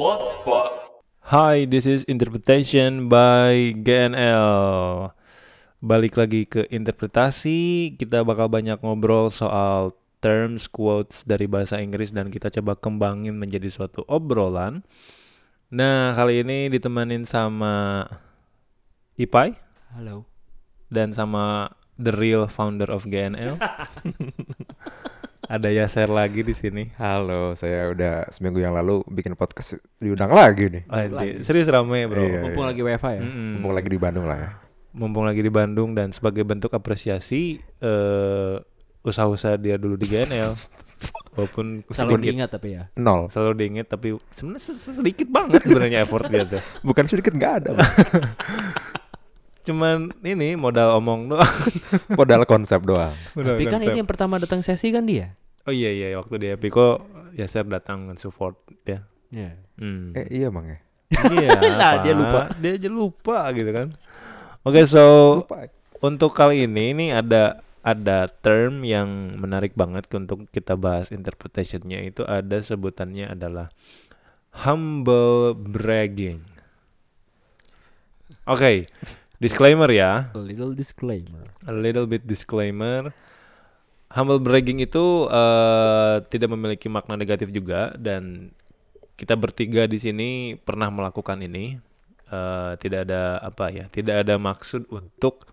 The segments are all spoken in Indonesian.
Blogspot. Hi, this is Interpretation by GNL. Balik lagi ke interpretasi, kita bakal banyak ngobrol soal terms, quotes dari bahasa Inggris dan kita coba kembangin menjadi suatu obrolan. Nah, kali ini ditemanin sama Ipai Halo. dan sama the real founder of GNL. Ada Yaser lagi di sini. Halo, saya udah seminggu yang lalu bikin podcast diundang lagi nih. Oh, di- serius rame, Bro. Iya. Mumpung lagi WFH ya. Mm-mm. Mumpung lagi di Bandung lah ya. mumpung lagi di Bandung dan sebagai bentuk apresiasi eh usaha-usaha dia dulu di GNL walaupun Selalu sedikit diingat tapi ya. Nol. selalu diinget tapi sebenarnya se- sedikit banget sebenarnya effort dia tuh Bukan sedikit nggak ada. Bang. cuman ini modal omong doang Modal konsep doang. Modal tapi kan ini yang pertama datang sesi kan dia. Oh iya iya waktu di Epiko Yaser datang support ya Iya. hmm. Eh iya bang ya. iya Lah, dia lupa. dia aja lupa gitu kan oke so Lupa. untuk kali ini ini ada ada term yang menarik banget untuk kita bahas interpretationnya itu ada sebutannya adalah humble bragging. Oke, disclaimer ya, A little disclaimer. a little bit disclaimer. Humble bragging itu eh, tidak memiliki makna negatif juga dan kita bertiga di sini pernah melakukan ini. Eh, tidak ada apa ya, tidak ada maksud untuk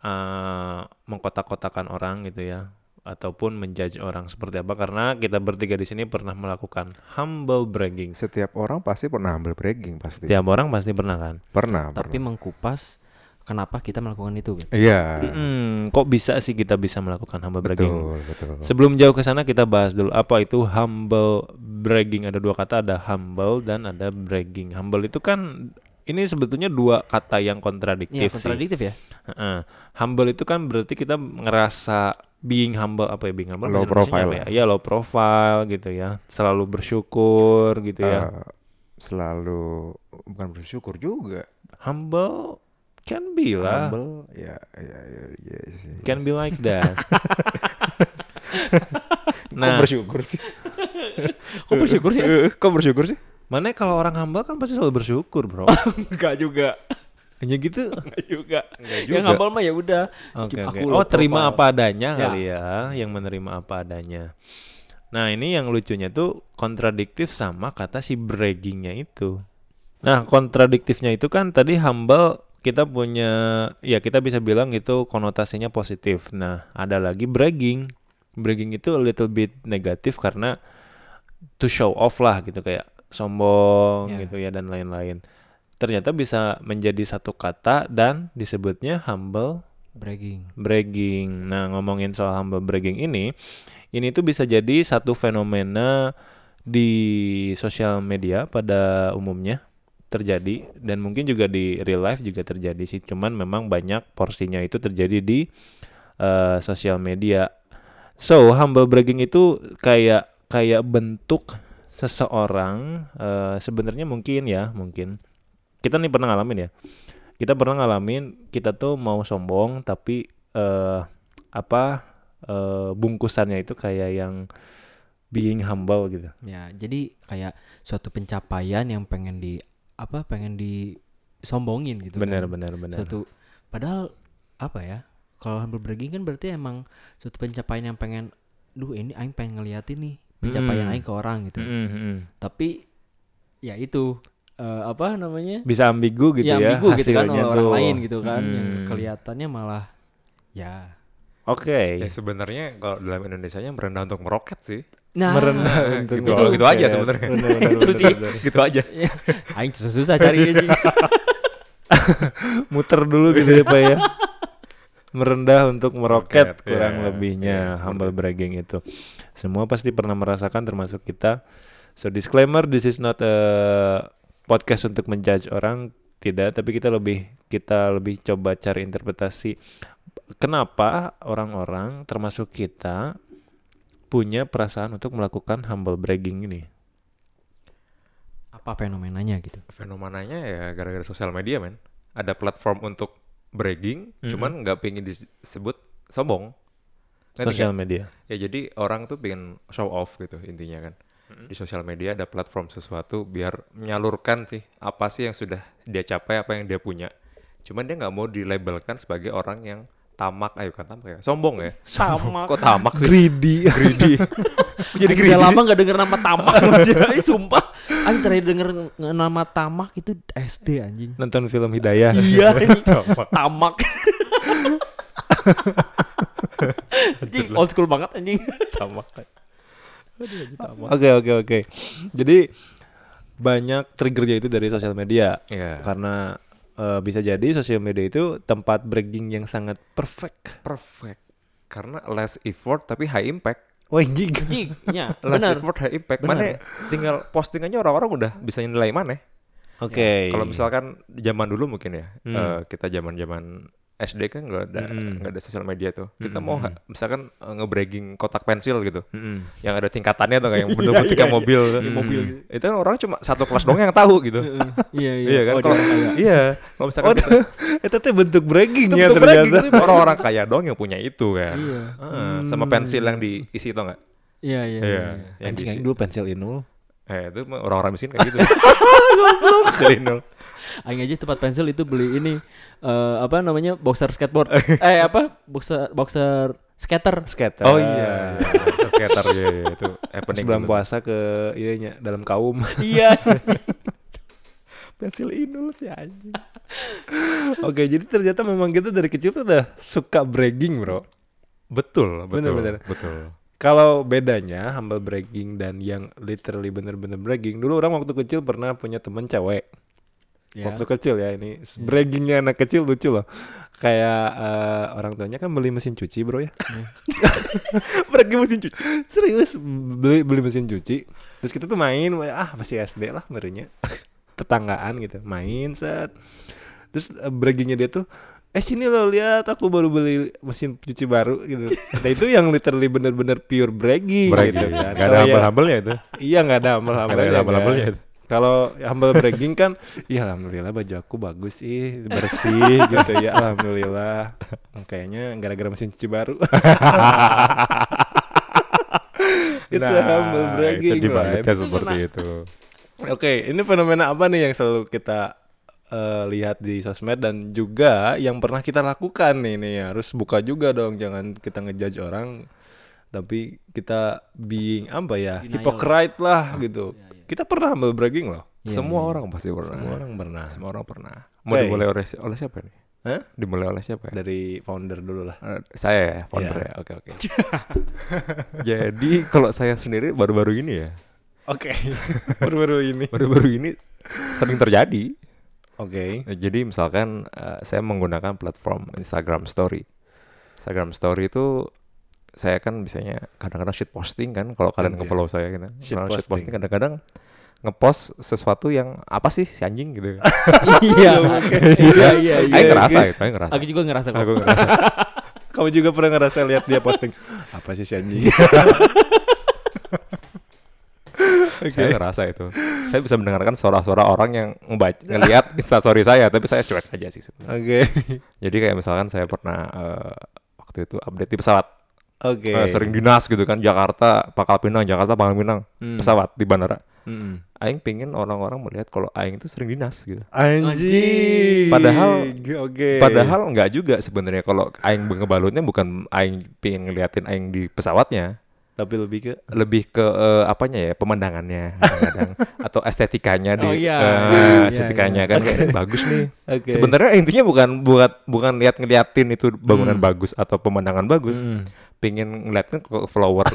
eh, mengkotak-kotakan orang gitu ya ataupun menjudge orang seperti apa karena kita bertiga di sini pernah melakukan humble bragging. Setiap orang pasti pernah ambil bragging pasti. Setiap orang pasti pernah kan? Pernah. Tapi pernah. mengkupas kenapa kita melakukan itu gitu. Iya. Hmm, kok bisa sih kita bisa melakukan humble bragging? Betul betul. Sebelum jauh ke sana kita bahas dulu apa itu humble bragging. Ada dua kata, ada humble dan ada bragging. Humble itu kan ini sebetulnya dua kata yang kontradiktif Iya, sih. kontradiktif ya. Heeh. Humble itu kan berarti kita ngerasa being humble apa ya being humble Low profile ya? ya low profile gitu ya. Selalu bersyukur gitu ya. Eh, selalu bukan bersyukur juga. humble can be lah. Humble. Ya ya ya. ya, sih. Can be like that. Kok nah, bersyukur sih? Kok bersyukur sih? Kok bersyukur sih? mana kalau orang humble kan pasti selalu bersyukur, Bro. Enggak juga. Hanya gitu. Enggak juga. Enggak Yang ngambal mah ya udah. Oke oke. low Oh terima apa adanya Ya. kali ya, yang menerima apa adanya. Nah ini yang lucunya tuh kontradiktif sama kata si braggingnya itu. Nah kontradiktifnya itu kan tadi humble kita punya ya kita bisa bilang itu konotasinya positif. Nah ada lagi bragging. Bragging itu a little bit negatif karena to show off lah gitu kayak sombong Ya. gitu ya dan lain-lain. Ternyata bisa menjadi satu kata dan disebutnya humble Bragging. bragging. Nah, ngomongin soal humble bragging ini, ini tuh bisa jadi satu fenomena di sosial media pada umumnya terjadi dan mungkin juga di real life juga terjadi sih. Cuman memang banyak porsinya itu terjadi di eh, sosial media. So, humble bragging itu kayak kayak bentuk seseorang eh, sebenarnya mungkin ya, mungkin kita nih pernah ngalamin ya kita pernah ngalamin kita tuh mau sombong tapi eh apa eh bungkusannya itu kayak yang being humble gitu. Ya, jadi kayak suatu pencapaian yang pengen di apa? Pengen disombongin gitu benar kan. benar benar. Suatu padahal apa ya? Kalau humble bragging kan berarti emang suatu pencapaian yang pengen duh ini aing pengen ngeliatin nih pencapaian Mm. aing ke orang gitu. Mm, mm, mm. Tapi ya itu eh, apa namanya? Bisa ambigu gitu ya, ya, ambigu gitu kan oleh orang lain gitu kan yang Hmm. kelihatannya malah ya Oke. Ya sebenarnya kalau dalam Indonesia nya merendah untuk meroket sih. nah Merendah untuk gitu, meroket. gitu aja sebenarnya. Benar, benar, Itu sih. gitu aja. aing susah-susah cari anjing. Muter dulu gitu ya Pak ya. Merendah untuk meroket Meroket, kurang ya, lebihnya ya, seperti humble itu. bragging itu. Semua pasti pernah merasakan termasuk kita. So disclaimer this is not a podcast untuk menjudge orang tidak tapi kita lebih kita lebih coba cari interpretasi kenapa orang-orang termasuk kita punya perasaan untuk melakukan humble bragging ini. apa fenomenanya gitu Fenomenanya ya gara-gara sosial media men. Ada platform untuk bragging, Mhm. cuman nggak pengen disebut sombong. Sosial media. Ya jadi orang tuh pengen show off gitu intinya kan. di sosial media ada platform sesuatu biar menyalurkan sih apa sih yang sudah dia capai apa yang dia punya cuman dia nggak mau dilabelkan sebagai orang yang tamak ayo kan tamak ya sombong ya Tamak. kok tamak sih Greedy. greedy jadi greedy udah lama gak denger nama Tamak anjing. Ih, Sumpah Aing terakhir denger nge- nama Tamak itu SD anjing Nonton film Hidayah. Iya anjing. Tamak Anjing old school banget anjing Tamak. Oke oke oke. Jadi banyak triggernya itu dari sosial media Iya. karena eh, bisa jadi sosial media itu tempat bragging yang sangat perfect. perfect karena less effort tapi high impact Wah anjing. Anjing Ya less bener effort high impact Bener. mana tinggal posting aja orang-orang udah bisa nilai mana Oke. Kalau misalkan zaman dulu mungkin ya, Hmm. eh, kita zaman-zaman SD kan nggak ada nggak ada sosial media tuh. Kita mau Mm-mm. ha- misalkan eh, nge-bragging kotak pensil gitu, Mm-mm. yang ada tingkatannya tuh kayak yang bentuk-bentuk kayak mobil. tuh. iya. mobil Itu kan orang cuma satu kelas doang yang tahu gitu. Iya Iya kan? Oh, Kalau iya, kalau misalkan Oh, kita, itu tuh bentuk bragging itu ya ternyata. orang-orang kaya doang yang punya itu kan. Iya Heeh, sama pensil yang diisi tau nggak? Iya iya Iya, iya. yang dulu pensil inul. Eh itu orang-orang miskin kayak gitu. Pensil inul. Aing aja tempat pensil itu beli ini eh apa namanya boxer skateboard. eh apa boxer boxer skater. Skater. Oh iya, bisa skater ya, ya, itu happening Sebelum dulu. puasa ke iya dalam kaum. Iya. pensil inul sih anjing. Oke, jadi ternyata memang kita dari kecil tuh udah suka bragging, Bro. Betul, betul, Bener-bener. betul. Kalau bedanya humble bragging dan yang literally bener-bener bragging, dulu orang waktu kecil pernah punya temen cewek. Ya. Waktu kecil ya ini braggingnya anak kecil lucu loh. Kayak eh, orang tuanya kan beli mesin cuci bro ya. bragging mesin cuci. Serius beli beli mesin cuci. Terus kita tuh main, ah masih SD lah merenya. Tetanggaan gitu, main set. Terus eh, braggingnya dia tuh eh sini lo lihat aku baru beli mesin cuci baru gitu. Nah itu yang literally bener-bener pure bragging, gitu Bragging, kan. Gak ada ya- humble-humble-nya itu. Iya nggak ada Gak humble ada humble-humble-nya itu. Kalau humble bragging kan, ya alhamdulillah baju aku bagus sih, bersih gitu ya, alhamdulillah. Kayaknya gara-gara mesin cuci baru. It's a humble bragging, Nah, itu dibaliknya right? seperti itu. Oke, ini fenomena apa nih yang selalu kita eh, lihat di sosmed dan juga yang pernah kita lakukan nih nih harus buka juga dong, jangan kita ngejudge orang tapi kita being apa ya Denial. hypocrite lah gitu. Kita pernah humble bragging loh. Iya, Semua iya. orang pasti pernah. Semua orang pernah. Semua orang pernah. Mau Oke. dimulai oleh, oleh siapa nih? Hah? Dimulai oleh siapa ya? Dari founder dulu lah. Eh, saya ya, founder Iya. ya. Oke, oke. Jadi kalau saya sendiri baru-baru ini ya, Oke. Baru-baru ini. baru-baru ini sering terjadi. Oke. Nah, Jadi misalkan eh, saya menggunakan platform Instagram Story. Instagram Story itu saya kan biasanya kadang-kadang shit posting kan kalau kalian Anjir. nge-follow saya gitu. Shit Kalau shit posting. posting kadang-kadang ngepost sesuatu yang apa sih si anjing gitu. Iya. Iya iya iya. Aing ngerasa itu, aing ngerasa. Aku juga ngerasa kok. Aku ngerasa. Kamu juga pernah ngerasa lihat dia posting apa sih si anjing? Oke. Saya ngerasa itu. Saya bisa mendengarkan suara-suara orang yang ngebaca ngelihat instastory saya, tapi saya cuek aja sih sebenarnya. Oke. Jadi kayak misalkan saya pernah eh, waktu itu update di pesawat. Oke. Eh, sering dinas gitu kan Jakarta, Pangkal Pinang, Jakarta, Pangkal Pinang, Hmm. pesawat di bandara. Mm-mm. Aing pingin orang-orang melihat kalau Aing itu sering dinas gitu. Anjing. Padahal- oke. Padahal nggak juga sebenarnya kalau Aing ngebalutnya bukan Aing pingin ngeliatin Aing di pesawatnya, tapi lebih ke lebih ke eh, apanya ya pemandangannya kadang-kadang atau estetikanya di Oh, iya. Iya, estetikanya iya. kan kayak bagus nih. Oke. Sebenarnya intinya bukan buat bukan lihat ngeliatin itu bangunan Hmm. bagus atau pemandangan bagus. Mm. Pingin ngeliatin ke flower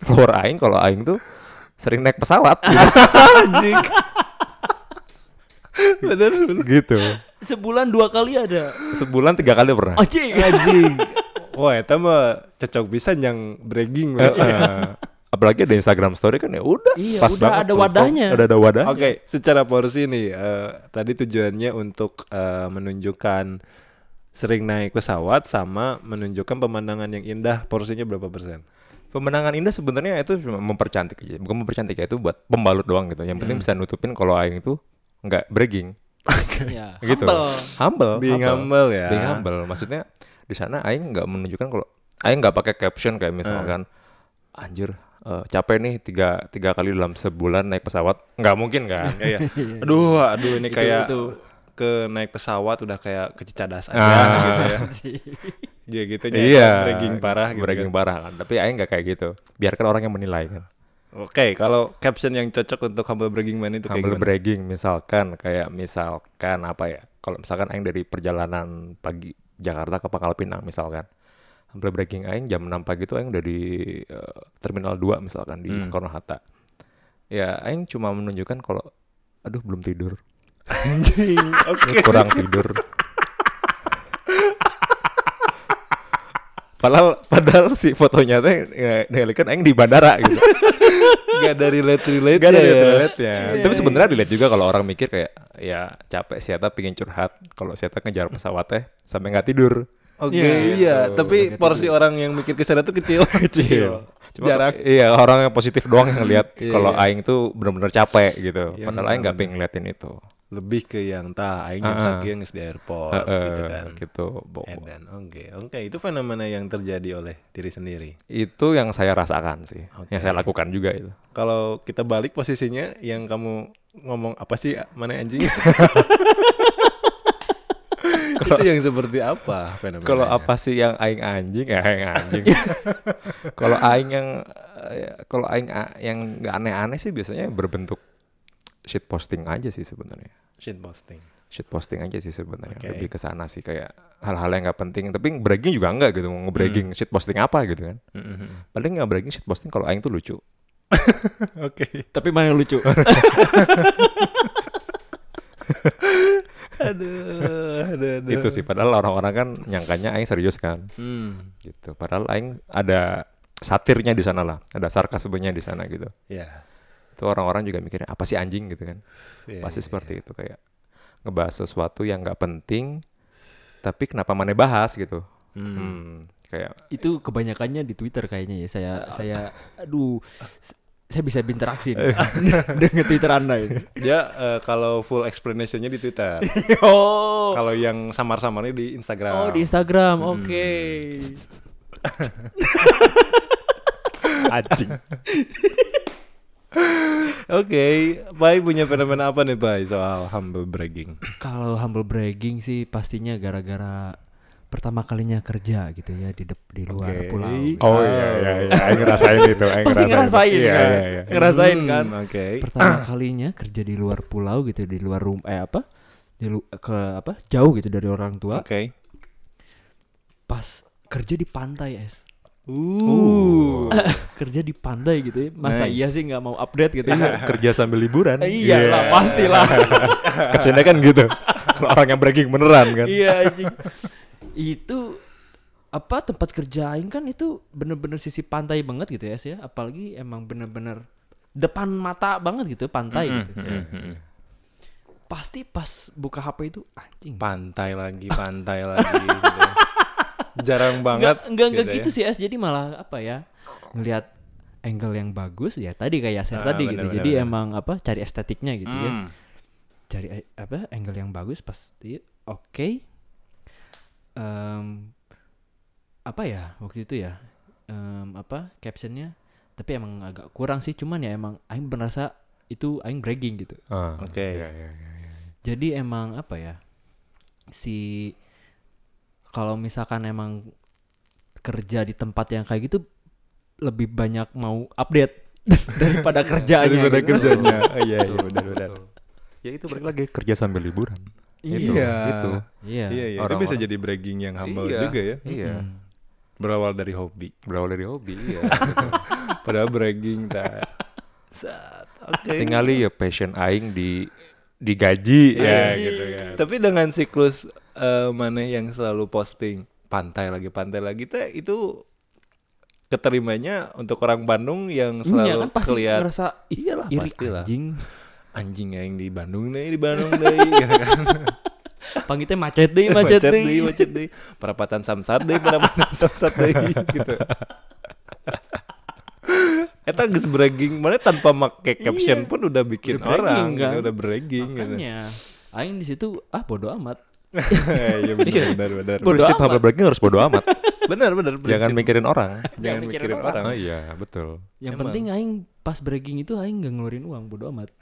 flower Aing kalau Aing tuh sering naik pesawat Anjing. bener bener. gitu. Sebulan dua kali ada. Sebulan tiga kali pernah. Anjing. Anjing. Wah, itu mah cocok bisa yang bragging. bro. Heeh. Apalagi ada Instagram story kan ya udah Iya, pas udah banget ada wadahnya. Udah ada wadah. Oke, secara porsi nih, eh, tadi tujuannya untuk eh, menunjukkan sering naik pesawat sama menunjukkan pemandangan yang indah. Porsinya berapa persen? Pemenangan indah sebenarnya itu cuma mempercantik aja. Bukan mempercantik ya itu buat pembalut doang gitu. Yang penting bisa nutupin kalau aing itu nggak bragging Iya. gitu. Humble. Humble. Being humble ya. Being humble. Maksudnya di sana aing nggak menunjukkan kalau aing nggak pakai caption kayak misalkan anjir eh, capek nih tiga tiga kali dalam sebulan naik pesawat nggak mungkin kan Iya, iya. Aduh, aduh ini Itu- kayak itu. Ke naik pesawat udah kayak ke Cicadas aja Ah. gitu ya. Iya gitu ya. iya bragging parah gitu. bragging kan. parah kan tapi Aing nggak kayak gitu biarkan orang yang menilai kan Oke, kalau caption yang cocok untuk humble bragging man itu kayak humble gimana? bragging misalkan kayak misalkan apa ya kalau misalkan Aing dari perjalanan pagi Jakarta ke Pangkal Pinang misalkan humble bragging Aing jam 6 pagi tuh Aing udah di eh, Terminal 2 misalkan di Hmm. Soekarno Hatta ya Aing cuma menunjukkan kalau aduh belum tidur Anjing. Oke. kurang tidur padahal padahal si fotonya teh kan Aing di bandara gitu Gak dari relate relate Gak ada ya. relate-nya. Tapi sebenarnya dilihat juga kalau orang mikir kayak ya capek siapa pingin curhat. Kalau siapa ngejar pesawat teh sampai nggak tidur. Oke, Iya, iya, gitu. tapi porsi orang yang mikir ke sana tuh kecil. kecil. Cuma Jarak. Iya orang yang positif doang yang lihat Iya, kalau iya. aing tuh benar-benar capek gitu. Iya, Padahal aing nggak pengen ngeliatin itu. Lebih ke yang tah aing jam saking geus di airport Heeh, gitu kan. gitu. Bo- Edan. Oke, oke, itu fenomena yang terjadi oleh diri sendiri. Itu yang saya rasakan sih. Oke. Yang saya lakukan juga itu. Kalau kita balik posisinya yang kamu ngomong apa sih mana anjing? itu yang seperti apa fenomena? Kalau apa sih yang aing anjing ya aing anjing. kalau aing yang eh, kalau aing yang nggak aneh-aneh sih biasanya berbentuk shit posting aja sih sebenarnya. Shit posting? Shit posting aja sih sebenarnya. Oke. Lebih ke sana sih kayak hal-hal yang nggak penting. Tapi bragging juga enggak gitu. Mau nge-bragging shit posting apa gitu kan. Paling nggak bragging shit posting kalau aing tuh lucu. Oke. Tapi mana yang lucu? Aduh, aduh, aduh. Itu sih padahal orang-orang kan nyangkanya aing serius kan. Hmm. Gitu. Padahal aing ada satirnya di sana lah. Ada sarkasmenya di sana gitu. Ya. Itu orang-orang juga mikirnya apa sih anjing gitu kan. Iya, pasti iya, seperti itu kayak ngebahas sesuatu yang nggak penting tapi kenapa mana bahas gitu Hmm. Hmm, kayak itu kebanyakannya di Twitter kayaknya ya. Saya saya aduh saya bisa berinteraksi dengan Twitter Anda ini. Dia eh, kalau full explanationnya di Twitter. Oh. kalau yang samar-samarnya di Instagram. Oh, di Instagram. Oke. Anjing. Oke, Pai punya fenomena apa nih Pai soal humble bragging? Kalau humble bragging sih pastinya gara-gara pertama kalinya kerja gitu ya di di luar Oke. pulau. oh iya iya iya aing ngerasain itu Pasti ngerasain iya, kan? iya, iya. Ngerasain Hmm, kan? Oke. Pertama kalinya kerja di luar pulau gitu, di luar rumah eh apa? Di lu- ke apa? Jauh gitu dari orang tua. Oke. Pas kerja di pantai, Es. Uh. kerja di pantai gitu ya. Masa Nice. iya sih nggak mau update gitu. Iya, kerja sambil liburan Iya lah, Iya. pastilah. Kerjanya kan gitu kalau orang yang bragging beneran kan iya anjing. Itu apa tempat kerja aing kan itu bener-bener sisi pantai banget gitu ya, Es, ya. Apalagi emang bener-bener depan mata banget gitu pantai Mm-mm, gitu. mm-mm, mm-mm. Pasti pas buka HP itu anjing. Pantai lagi, pantai lagi. gitu ya. Jarang banget. Enggak enggak ya. gitu sih Es. Jadi malah apa ya? Ngelihat angle yang bagus ya tadi kayak Yaser Ah, tadi bener, gitu. bener, Jadi bener. emang apa cari estetiknya gitu ya. Hmm. Cari eh, apa angle yang bagus pasti oke. Em, apa ya waktu itu ya? Em, apa captionnya? Tapi emang agak kurang sih cuman ya emang aing merasa itu aing bragging gitu. Ah, Oke. iya, iya, iya. Jadi emang apa ya? Si kalau misalkan emang kerja di tempat yang kayak gitu lebih banyak mau update daripada kerjanya. Daripada gitu. kerjanya. Oh, iya iya benar benar ya itu balik lagi kerja sambil liburan Itu, Iya. itu Iya. Iya, iya. Itu Orang-orang- bisa jadi bragging yang humble Iya, juga ya. iya Mm. Berawal dari hobi. berawal dari hobi iya Padahal bragging tak. Oke. tinggali ya passion aing di digaji ya Iya. gitu kan Tapi dengan siklus eh, mana yang selalu posting pantai lagi pantai lagi teh itu keterimanya untuk orang Bandung yang Iya selalu kan pasti ngerasa iyalah iri pastilah anjing. anjing yang di Bandung deh di Bandung deh gitu kan Panggilnya macet deh, macet, deh. deh macet deh perapatan samsat deh perapatan samsat deh gitu Eta geus bragging mana tanpa make caption pun udah bikin Udah bragging, orang kan? gitu, udah bragging gitu. Makanya aing di situ ah bodo amat. Iya benar benar benar. Prinsip humble bragging harus bodo amat. Benar benar. Jangan mikirin orang. jangan mikirin orang. Oh iya, betul. Yang Emang. penting aing pas bragging itu aing nggak ngeluarin uang, bodo amat.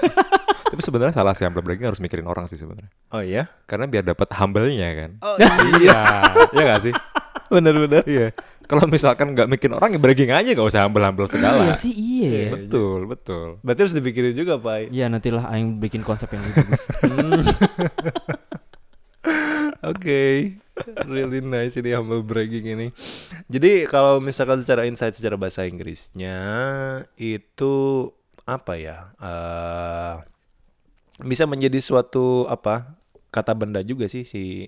Tapi sebenarnya salah sih humble bragging harus mikirin orang sih sebenarnya. Oh iya. Karena biar dapat humble-nya kan. Oh iya. Iya gak sih? benar benar. Iya. Kalau misalkan nggak mikirin orang ya bragging aja nggak usah humble-humble segala. Iya sih iya. Iya. Betul, betul. Berarti harus dipikirin juga, Pak. Iya nantilah aing bikin konsep yang lebih bagus. Oke, really nice ini humble bragging ini. Jadi kalau misalkan secara insight secara bahasa Inggrisnya itu apa ya? eh bisa menjadi suatu apa kata benda juga sih si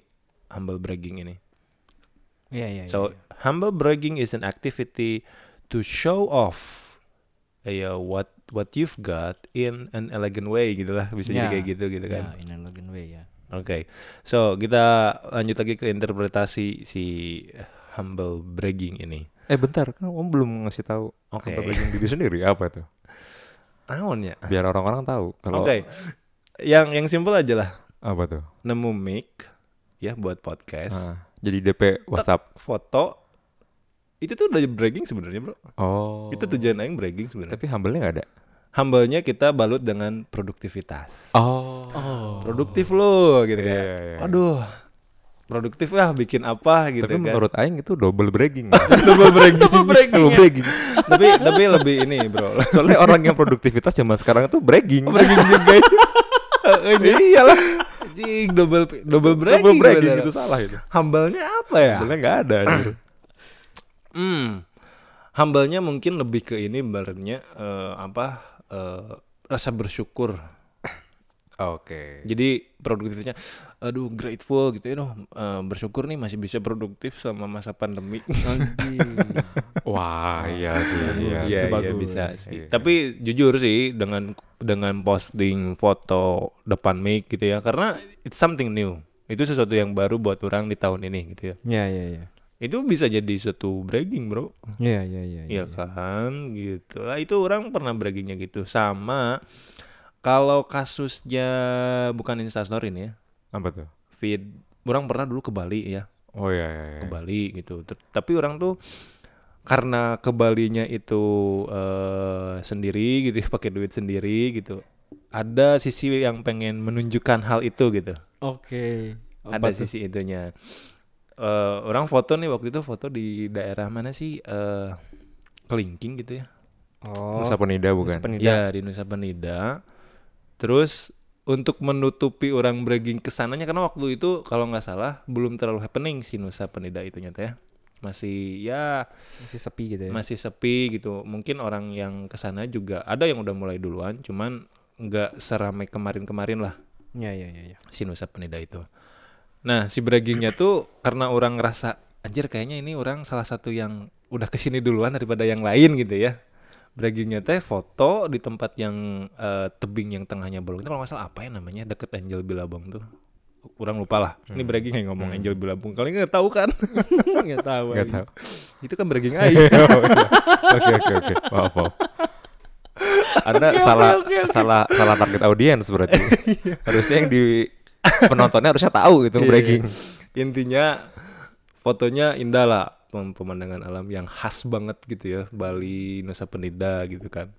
humble bragging ini. Iya iya. iya, So iya. humble bragging is an activity to show off ya what what you've got in an elegant way gitu lah bisa jadi Ya. kayak gitu gitu kan. Ya, in an elegant way ya. Oke, so kita lanjut lagi ke interpretasi si humble bragging ini. Eh bentar, kan om belum ngasih tahu Oke. humble bragging diri sendiri apa itu? Naon ya? Biar orang-orang tahu kalau Oke, yang yang simpel aja lah. apa tuh. Nemu mic ya buat podcast, Nah, jadi DP WhatsApp. foto. Itu tuh udah bragging sebenarnya bro. Oh. Itu tujuan aing bragging sebenarnya. Tapi humble-nya nggak ada. Humble-nya kita balut dengan produktivitas. Oh. Oh. Produktif lo gitu Iya, kan. iya, iya. Aduh, produktif lah bikin apa gitu Tapi kan. menurut Aing itu double bragging. double bragging. double bragging. double bragging. tapi tapi lebih ini bro. Soalnya orang yang produktivitas zaman sekarang itu bragging. bragging juga iyalah Anjing, double double bragging, double bragging itu salah itu. humble-nya apa ya Humble-nya nggak ada. anjir. hmm humble-nya mungkin lebih ke ini barunya eh, apa eh, rasa bersyukur Oke. jadi produktifnya aduh grateful gitu ya noh Eh, bersyukur nih masih bisa produktif sama masa pandemi Wah, iya sih. Iya, Iya, itu iya bagus. bisa sih. Iya. Tapi jujur sih dengan dengan posting foto depan mic gitu ya, karena it's something new. Itu sesuatu yang baru buat orang di tahun ini gitu ya. Iya iya iya. Itu bisa jadi suatu bragging, Bro. Iya iya iya. Iya kan, gitu. Lah itu orang pernah braggingnya gitu. Sama kalau kasusnya bukan Instastory nih ya, Apa tuh? feed orang pernah dulu ke Bali ya. Oh iya iya. iya. ke Bali gitu. Ter- Tapi orang tuh karena ke Balinya itu eh, sendiri gitu, ya, pakai duit sendiri gitu. Ada sisi yang pengen menunjukkan hal itu gitu. Oke. Ada sisi itunya. Eh, orang foto nih waktu itu foto di daerah mana sih? Eh Kelingking gitu ya. Oh. Nusa Penida bukan? Nusa Penida. Ya di Nusa Penida. Terus untuk menutupi orang bragging ke sananya karena waktu itu kalau nggak salah belum terlalu happening si Nusa Penida itu nyata ya. Masih ya Masih sepi gitu ya. masih sepi gitu. Mungkin orang yang ke sana juga ada yang udah mulai duluan, cuman nggak seramai kemarin-kemarin lah Iya iya iya. iya. si Nusa Penida itu. Nah si braggingnya tuh karena orang ngerasa anjir kayaknya ini orang salah satu yang udah ke sini duluan daripada yang lain gitu ya. Braggingnya teh foto di tempat yang eh, tebing yang tengahnya bolong itu kalau nggak salah apa ya namanya deket Angel Bilabong tuh. Orang lupa lah. Ini bragging yang ngomong Angel Bilabong. Kalian nggak tahu kan? Enggak tahu. Nggak tahu. itu kan bragging aja. Oh, iya. Oke oke oke. Maaf maaf. Anda salah salah salah target audiens berarti. harusnya yang di penontonnya harusnya tahu gitu Iya. bragging. Intinya fotonya indah lah pem- pemandangan alam yang khas banget gitu ya Bali Nusa Penida gitu kan.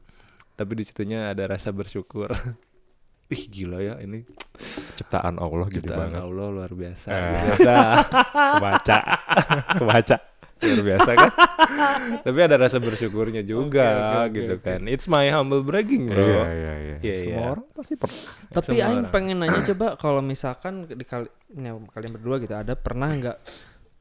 Tapi di situnya ada rasa bersyukur. Ih gila ya ini Ciptaan Allah gitu ciptaan banget. Allah luar biasa. Eh. gitu. Nah, Kebaca. Kebaca. Luar biasa kan. Tapi ada rasa bersyukurnya juga oke, oke, gitu oke. kan. It's my humble bragging bro. Iya iya iya. Iya, Semua iya. orang pasti pernah. Tapi Semua aing orang. pengen nanya coba kalau misalkan di kali ini kalian berdua gitu ada pernah nggak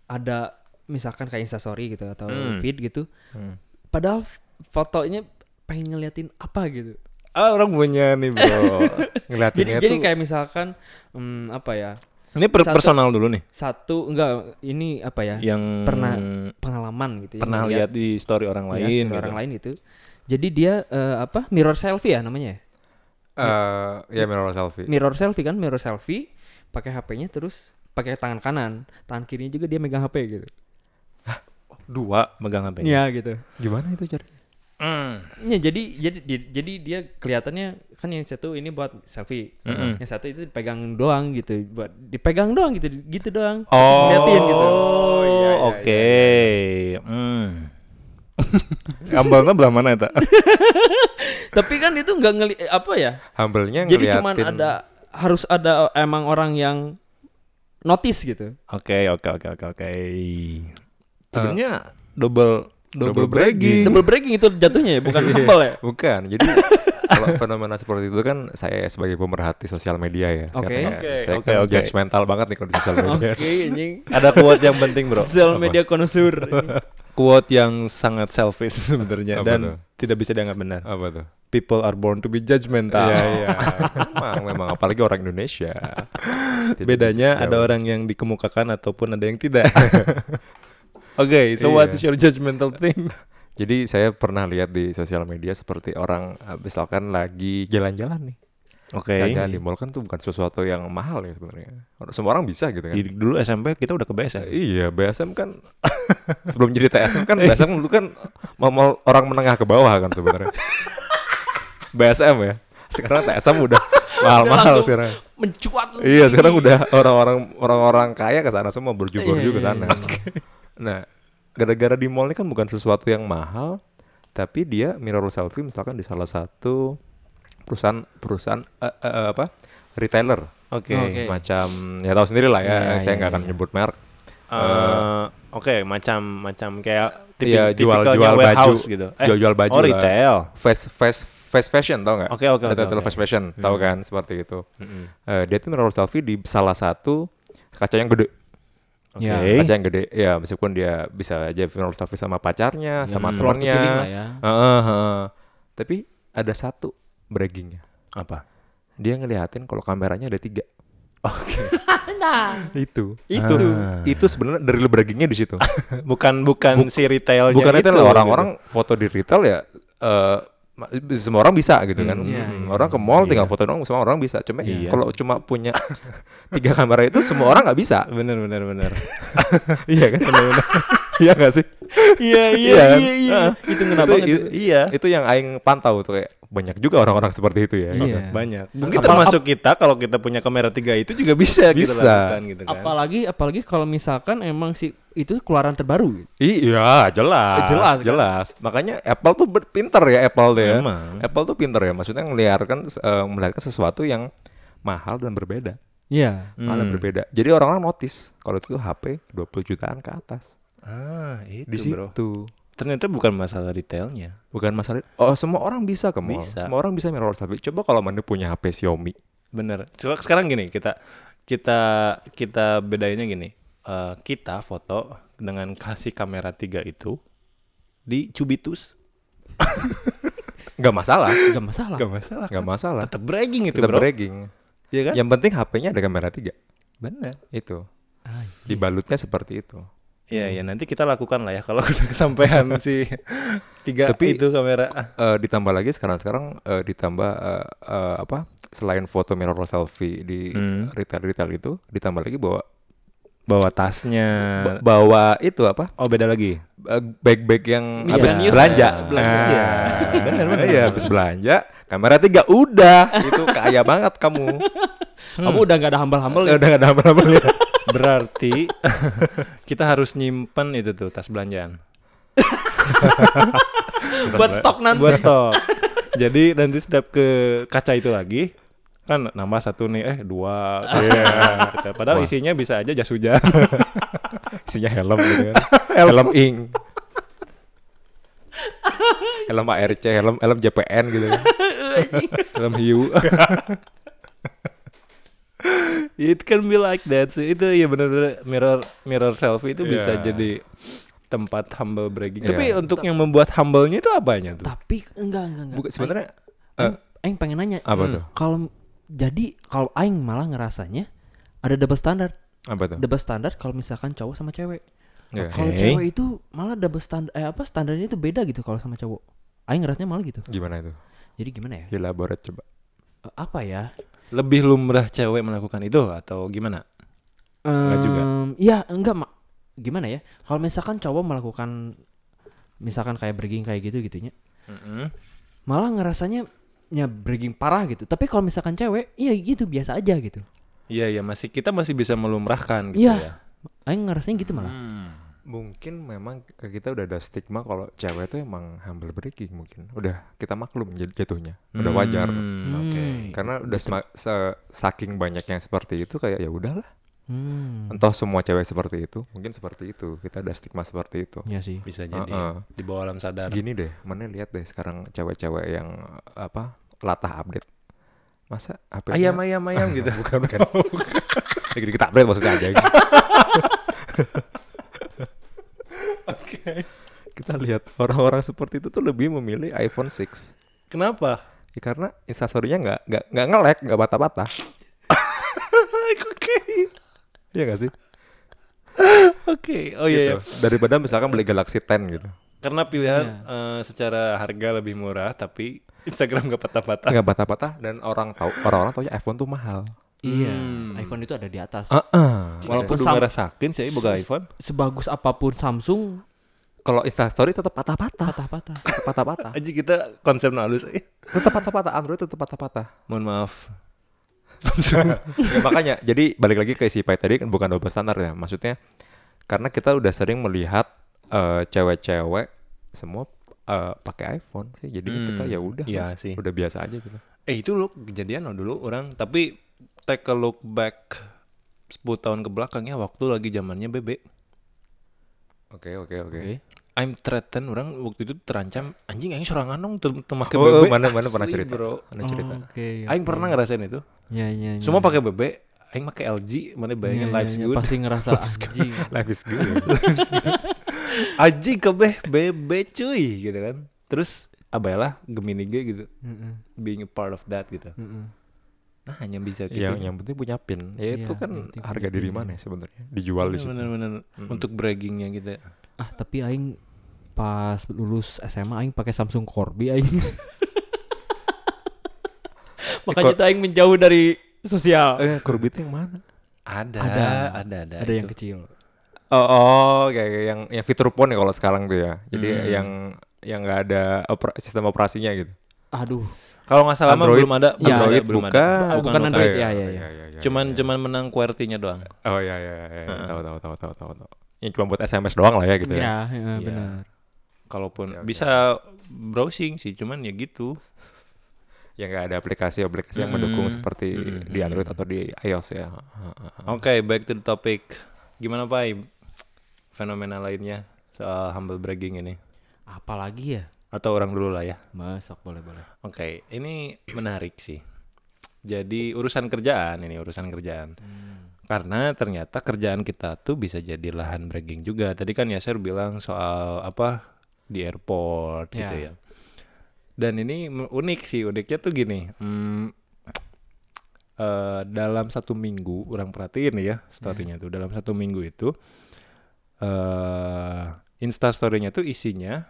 ada misalkan kayak instastory gitu atau Hmm. feed gitu. Hmm. Padahal fotonya pengen ngeliatin apa gitu. Ah orang punya nih bro. Jadi Ngeliatinnya jadi tuh kayak misalkan hmm, apa ya? Ini per- Satu- personal dulu nih. Satu enggak ini apa ya? Yang Pernah pengalaman gitu ya. pernah lihat di story orang ya, lain. story gitu. orang lain itu. Jadi dia eh, apa? Mirror selfie ya namanya ya? eh ya mirror selfie. Mirror selfie kan, mirror selfie pakai HP-nya terus pakai tangan kanan, tangan kirinya juga dia megang HP gitu. Dua megang HP. Iya gitu. Gimana itu cari? Hmm. Ya, jadi jadi di- jadi dia kelihatannya kan yang satu ini buat selfie, Mm-mm. yang satu itu dipegang doang gitu, buat dipegang doang gitu, gitu doang. Oh, Ngeliatin gitu. iya, iya, oke. Hmm. Gambarnya belah mana itu? Tapi kan itu nggak ngeli apa ya? Humble-nya Jadi cuman ada harus ada emang orang yang notice gitu. Oke, oke, oke, oke, oke. Sebenarnya double double, double bragging. Double breaking itu jatuhnya ya, bukan humble ya. Bukan. Jadi kalau fenomena seperti itu kan saya sebagai pemerhati sosial media ya. Oke. sekarang ya. Oke, Saya oke, kan oke. judgmental banget nih kalau di sosial media. Oke, anjing. Ada quote yang penting, Bro. Sosial media konusur. Quote yang sangat selfish sebenarnya dan tuh? tidak bisa dianggap benar. Apa tuh? People are born to be judgmental. Iya, iya. memang, memang apalagi orang Indonesia. Tidak Bedanya ada orang yang dikemukakan ataupun ada yang tidak. Oke, so Iya. what is your judgmental thing? Jadi saya pernah lihat di sosial media seperti orang eh, misalkan lagi jalan-jalan nih. Oke. Jalan di mall kan tuh bukan sesuatu yang mahal ya sebenarnya. Semua orang bisa gitu kan. Di- Dulu SMP kita udah ke BSM. Iya, BSM kan sebelum jadi TSM kan BSM dulu kan mall orang menengah ke bawah kan sebenarnya. BSM ya. Sekarang TSM udah mahal-mahal sekarang. Mencuat. Iya, sekarang udah orang-orang orang-orang kaya ke sana semua berjubur Iya, juga ke iya, sana. Nah, gara-gara di mall ini kan bukan sesuatu yang mahal, tapi dia mirror selfie misalkan di salah satu perusahaan perusahaan eh, eh, eh, apa? retailer Oke. Oke. macam ya tahu sendiri lah ya, Iya, saya iya, nggak akan iya. nyebut merek. Eh, Oke, macam macam kayak tipi- jual- tipikalnya jual baju. gitu. Eh, Jual-jual baju Oh, lah. retail. Fast fast fast fashion tau nggak? Oke, oke, oke, Retailer oke. fast fashion, tahu Hmm. kan seperti itu. Mm-mm. Eh, dia tuh mirror selfie di salah satu kaca yang gede. Oke. Ya, kaca yang gede ya meskipun dia bisa aja mirror selfie sama pacarnya sama Hmm. Lah ya. Heeh, heeh. tapi ada satu braggingnya Apa? dia ngeliatin kalau kameranya ada tiga Nah, itu itu. Ah. itu sebenarnya dari braggingnya di situ Bukan bukan si retailnya bukan itu. itu orang-orang foto di retail ya ma- semua orang bisa gitu kan Hmm, iya, Hmm, iya, orang ke mall tinggal iya. foto doang semua orang bisa cuma Iya. kalau cuma punya tiga kamera itu semua orang nggak bisa. Bener bener bener. iya kan iya nggak sih Iya, iya, Iya kan? iya, iya. Heeh. Itu kenapa Itu- banget itu- iya. itu yang aing pantau tuh kayak banyak juga orang-orang seperti itu ya Iya. Banyak. Mungkin Apal- termasuk kita kalau kita punya kamera tiga itu juga bisa, kita Bisa. lakukan gitu kan. Apalagi apalagi kalau misalkan emang si itu keluaran terbaru gitu. Iya, jelas. Eh, jelas, kan? jelas. Makanya Apple tuh pinter ya Apple tuh ya. Emang. Apple tuh pinter ya, maksudnya ngeliarkan eh, melihatkan sesuatu yang mahal dan berbeda. Iya. Mahal dan Hmm. berbeda. Jadi orang-orang notice kalau itu HP 20 jutaan ke atas. Ah, itu Di bro. situ. Ternyata bukan masalah retailnya. Bukan masalah Oh, semua orang bisa ke mall. Bisa. Semua orang bisa mirror selfie. Coba kalau mana punya HP Xiaomi. Bener. Coba sekarang gini kita kita kita bedainnya gini. Eh, kita foto dengan kasih kamera tiga itu di Cubitus. Nggak masalah. Gak masalah. Gak masalah. Nggak masalah. Tetap bragging itu Tetap bro. bragging. Iya kan? Yang penting HP-nya ada kamera tiga. Bener. Itu. Anjir. Dibalutnya seperti itu. Iya ya nanti kita lakukan lah ya kalau udah kesampaian si tiga Tapi- itu kamera. Eh, ditambah lagi sekarang-sekarang eh, ditambah eh, eh, apa selain foto mirror selfie di Hmm. retail-retail itu ditambah lagi bawa Bawa tasnya. ba- bawa itu apa oh beda lagi. eh, bag-bag yang Iya. habis Miscellaneous. belanja Belanja. Nah, Iya. Bener, bener, iya habis belanja kamera tiga udah itu kaya banget kamu Kamu udah gak ada hambal-hambal ya? udah gak ada apa-apa ya Berarti kita harus nyimpen itu tuh tas belanjaan. Buat stok nanti. Buat stok. Jadi nanti setiap ke kaca itu lagi kan nambah satu nih eh dua tasnya gitu. Padahal Wah. isinya bisa aja jas hujan. isinya helm gitu kan helm ing helm ARC helm helm JPN gitu kan Dalam hiu. It can be like that sih. Itu ya benar-benar mirror mirror selfie itu bisa Iya. jadi tempat humble bragging. Iya. Tapi untuk yang membuat humble-nya itu apanya tuh? Tapi enggak, enggak, enggak. Bukan, sebenarnya Aing, Aing pengen nanya. apa Hmm. tuh Kalau jadi kalau Aing malah ngerasanya ada double standard. apa tuh Double standard kalau misalkan cowok sama cewek. Ya. Kalau cewek itu malah double standar eh apa standarnya itu beda gitu kalau sama cowok. Aing ngerasanya malah gitu. gimana itu Jadi gimana ya? elaborate coba Eh, apa ya? Lebih lumrah cewek melakukan itu atau gimana? Enggak juga. Iya, enggak mak. Gimana ya? Kalau misalkan cowok melakukan misalkan kayak bragging kayak gitu gitunya. Mm-mm. malah ngerasanya ya bragging parah gitu. Tapi kalau misalkan cewek, iya gitu biasa aja gitu. Iya iya masih kita masih bisa melumrahkan gitu Iya. ya. Aing ngerasanya gitu malah. Hmm. Mungkin memang ke kita udah ada stigma kalau cewek tuh emang humble bragging mungkin. Udah kita maklum jatuhnya. Udah wajar. Hmm, Oke. Hmm. Karena udah sema- se- saking banyaknya seperti itu kayak ya udahlah. Hmm. Entah semua cewek seperti itu, mungkin seperti itu. Kita ada stigma seperti itu. Iya sih. Bisa jadi Heeh. ya, di bawah alam sadar. Gini deh, mana lihat deh sekarang cewek-cewek yang apa latah update. Masa HP Ayam ayam ayam gitu. bukan bukan. Lagi kita update maksudnya aja. Oke. Kita lihat orang-orang seperti itu tuh lebih memilih iPhone 6. Kenapa? Ya, karena instastorynya nggak nggak nggak nge-lag, nggak bata-bata. Oke. Iya gak sih? Oke. Oh iya. Gitu. Daripada misalkan beli Galaxy 10 gitu. Karena pilihan Iya. eh, secara harga lebih murah tapi Instagram gak patah-patah. Nggak bata-bata dan orang tahu orang-orang tahu iPhone tuh mahal. Iya. Hmm. iPhone itu ada di atas. Heeh. Walaupun Sam- ngerasakin sih boga iPhone. Sebagus apa pun Samsung Kalau Instastory tetap patah-patah. patah-patah. Patah-patah. Aja kita konsep halus. Eh, tetap patah-patah. Android tetap patah-patah. mohon maaf. ya, makanya jadi balik lagi ke isi Pai tadi kan bukan double standar ya maksudnya karena kita udah sering melihat eh, cewek-cewek semua eh, pakai iPhone sih jadi Hmm, kita ya udah Iya sih. udah biasa aja gitu Eh itu loh kejadian loh dulu orang tapi take a look back 10 tahun ke belakang ya waktu lagi zamannya BB. oke oke oke Oke. I'm threatened orang waktu itu terancam anjing aing sorangan dong tuh make Oh, BB. oh, mana- mana pernah cerita? Bro. mana cerita Oh, Oke. Aing pernah ngerasain itu. Ya, ya, ya. Semua pakai BB, aing pakai LG, mana bayangin Ya, ya, life's ya, good. Pasti ngerasa anjing. life is good Aji kebeh BB cuy gitu kan. Terus abalah Gemini G gitu. Heeh, Being a part of that gitu. heeh. Nah, hanya bisa gitu. yang yang penting punya pin ya itu Iya, kan yang penting harga diri pin. mana ya sebenarnya dijual di situ Bener-bener Mm-mm. untuk braggingnya gitu. ya. Ah, tapi aing pas lulus SMA aing pakai Samsung Corby aing. Makanya tuh aing menjauh dari sosial. eh Corby itu yang mana Ada, Ada. ada, ada. Ada yang itu. kecil. oh oh kayak yang yang fitur phone ya kalau sekarang tuh ya jadi Hmm. yang yang nggak ada opera- sistem operasinya gitu Aduh. Kalau nggak salah Android- belum ada. Ya, belum ada, Android belum bukan. ada. Oh, bukan Android, ya, ya, ya. Cuman cuman menang QWERTY-nya doang. Oh iya iya iya, iya. Heeh. tahu tahu tahu tahu tahu tahu. Yang cuma buat SMS doang lah ya gitu ya. Ya, heeh, Iya. benar. Kalaupun oke. bisa browsing sih, cuman ya gitu. Yang nggak ada aplikasi-aplikasi yang Mm-mm. mendukung seperti Mm-mm. di Android atau di iOS ya. Heeh. Oke, back to the topic. Gimana Pak fenomena lainnya soal humble bragging ini? Apalagi ya? Atau orang dulu lah ya. Masak boleh boleh. Oke, ini menarik sih. Jadi urusan kerjaan ini urusan kerjaan. Karena ternyata kerjaan kita tuh bisa jadi lahan bragging juga. Tadi kan Yasir bilang soal apa di airport gitu Ya. Dan ini unik sih, uniknya tuh gini. hmm, eh, dalam satu minggu, orang perhatiin ya storynya tuh. Dalam satu minggu itu, eh Insta story-nya tuh isinya